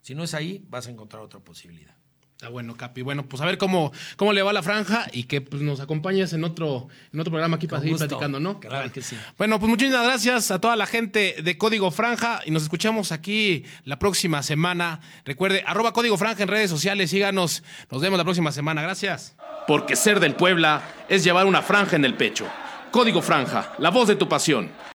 si no es ahí, vas a encontrar otra posibilidad. Está bueno, Capi. Bueno, pues a ver cómo, cómo le va la franja y que pues, nos acompañes en otro, en otro programa aquí para seguir platicando, ¿no? Claro que sí. Bueno, pues muchísimas gracias a toda la gente de Código Franja y nos escuchamos aquí la próxima semana. Recuerde, arroba Código Franja en redes sociales, síganos. Nos vemos la próxima semana. Gracias. Porque ser del Puebla es llevar una franja en el pecho. Código Franja, la voz de tu pasión.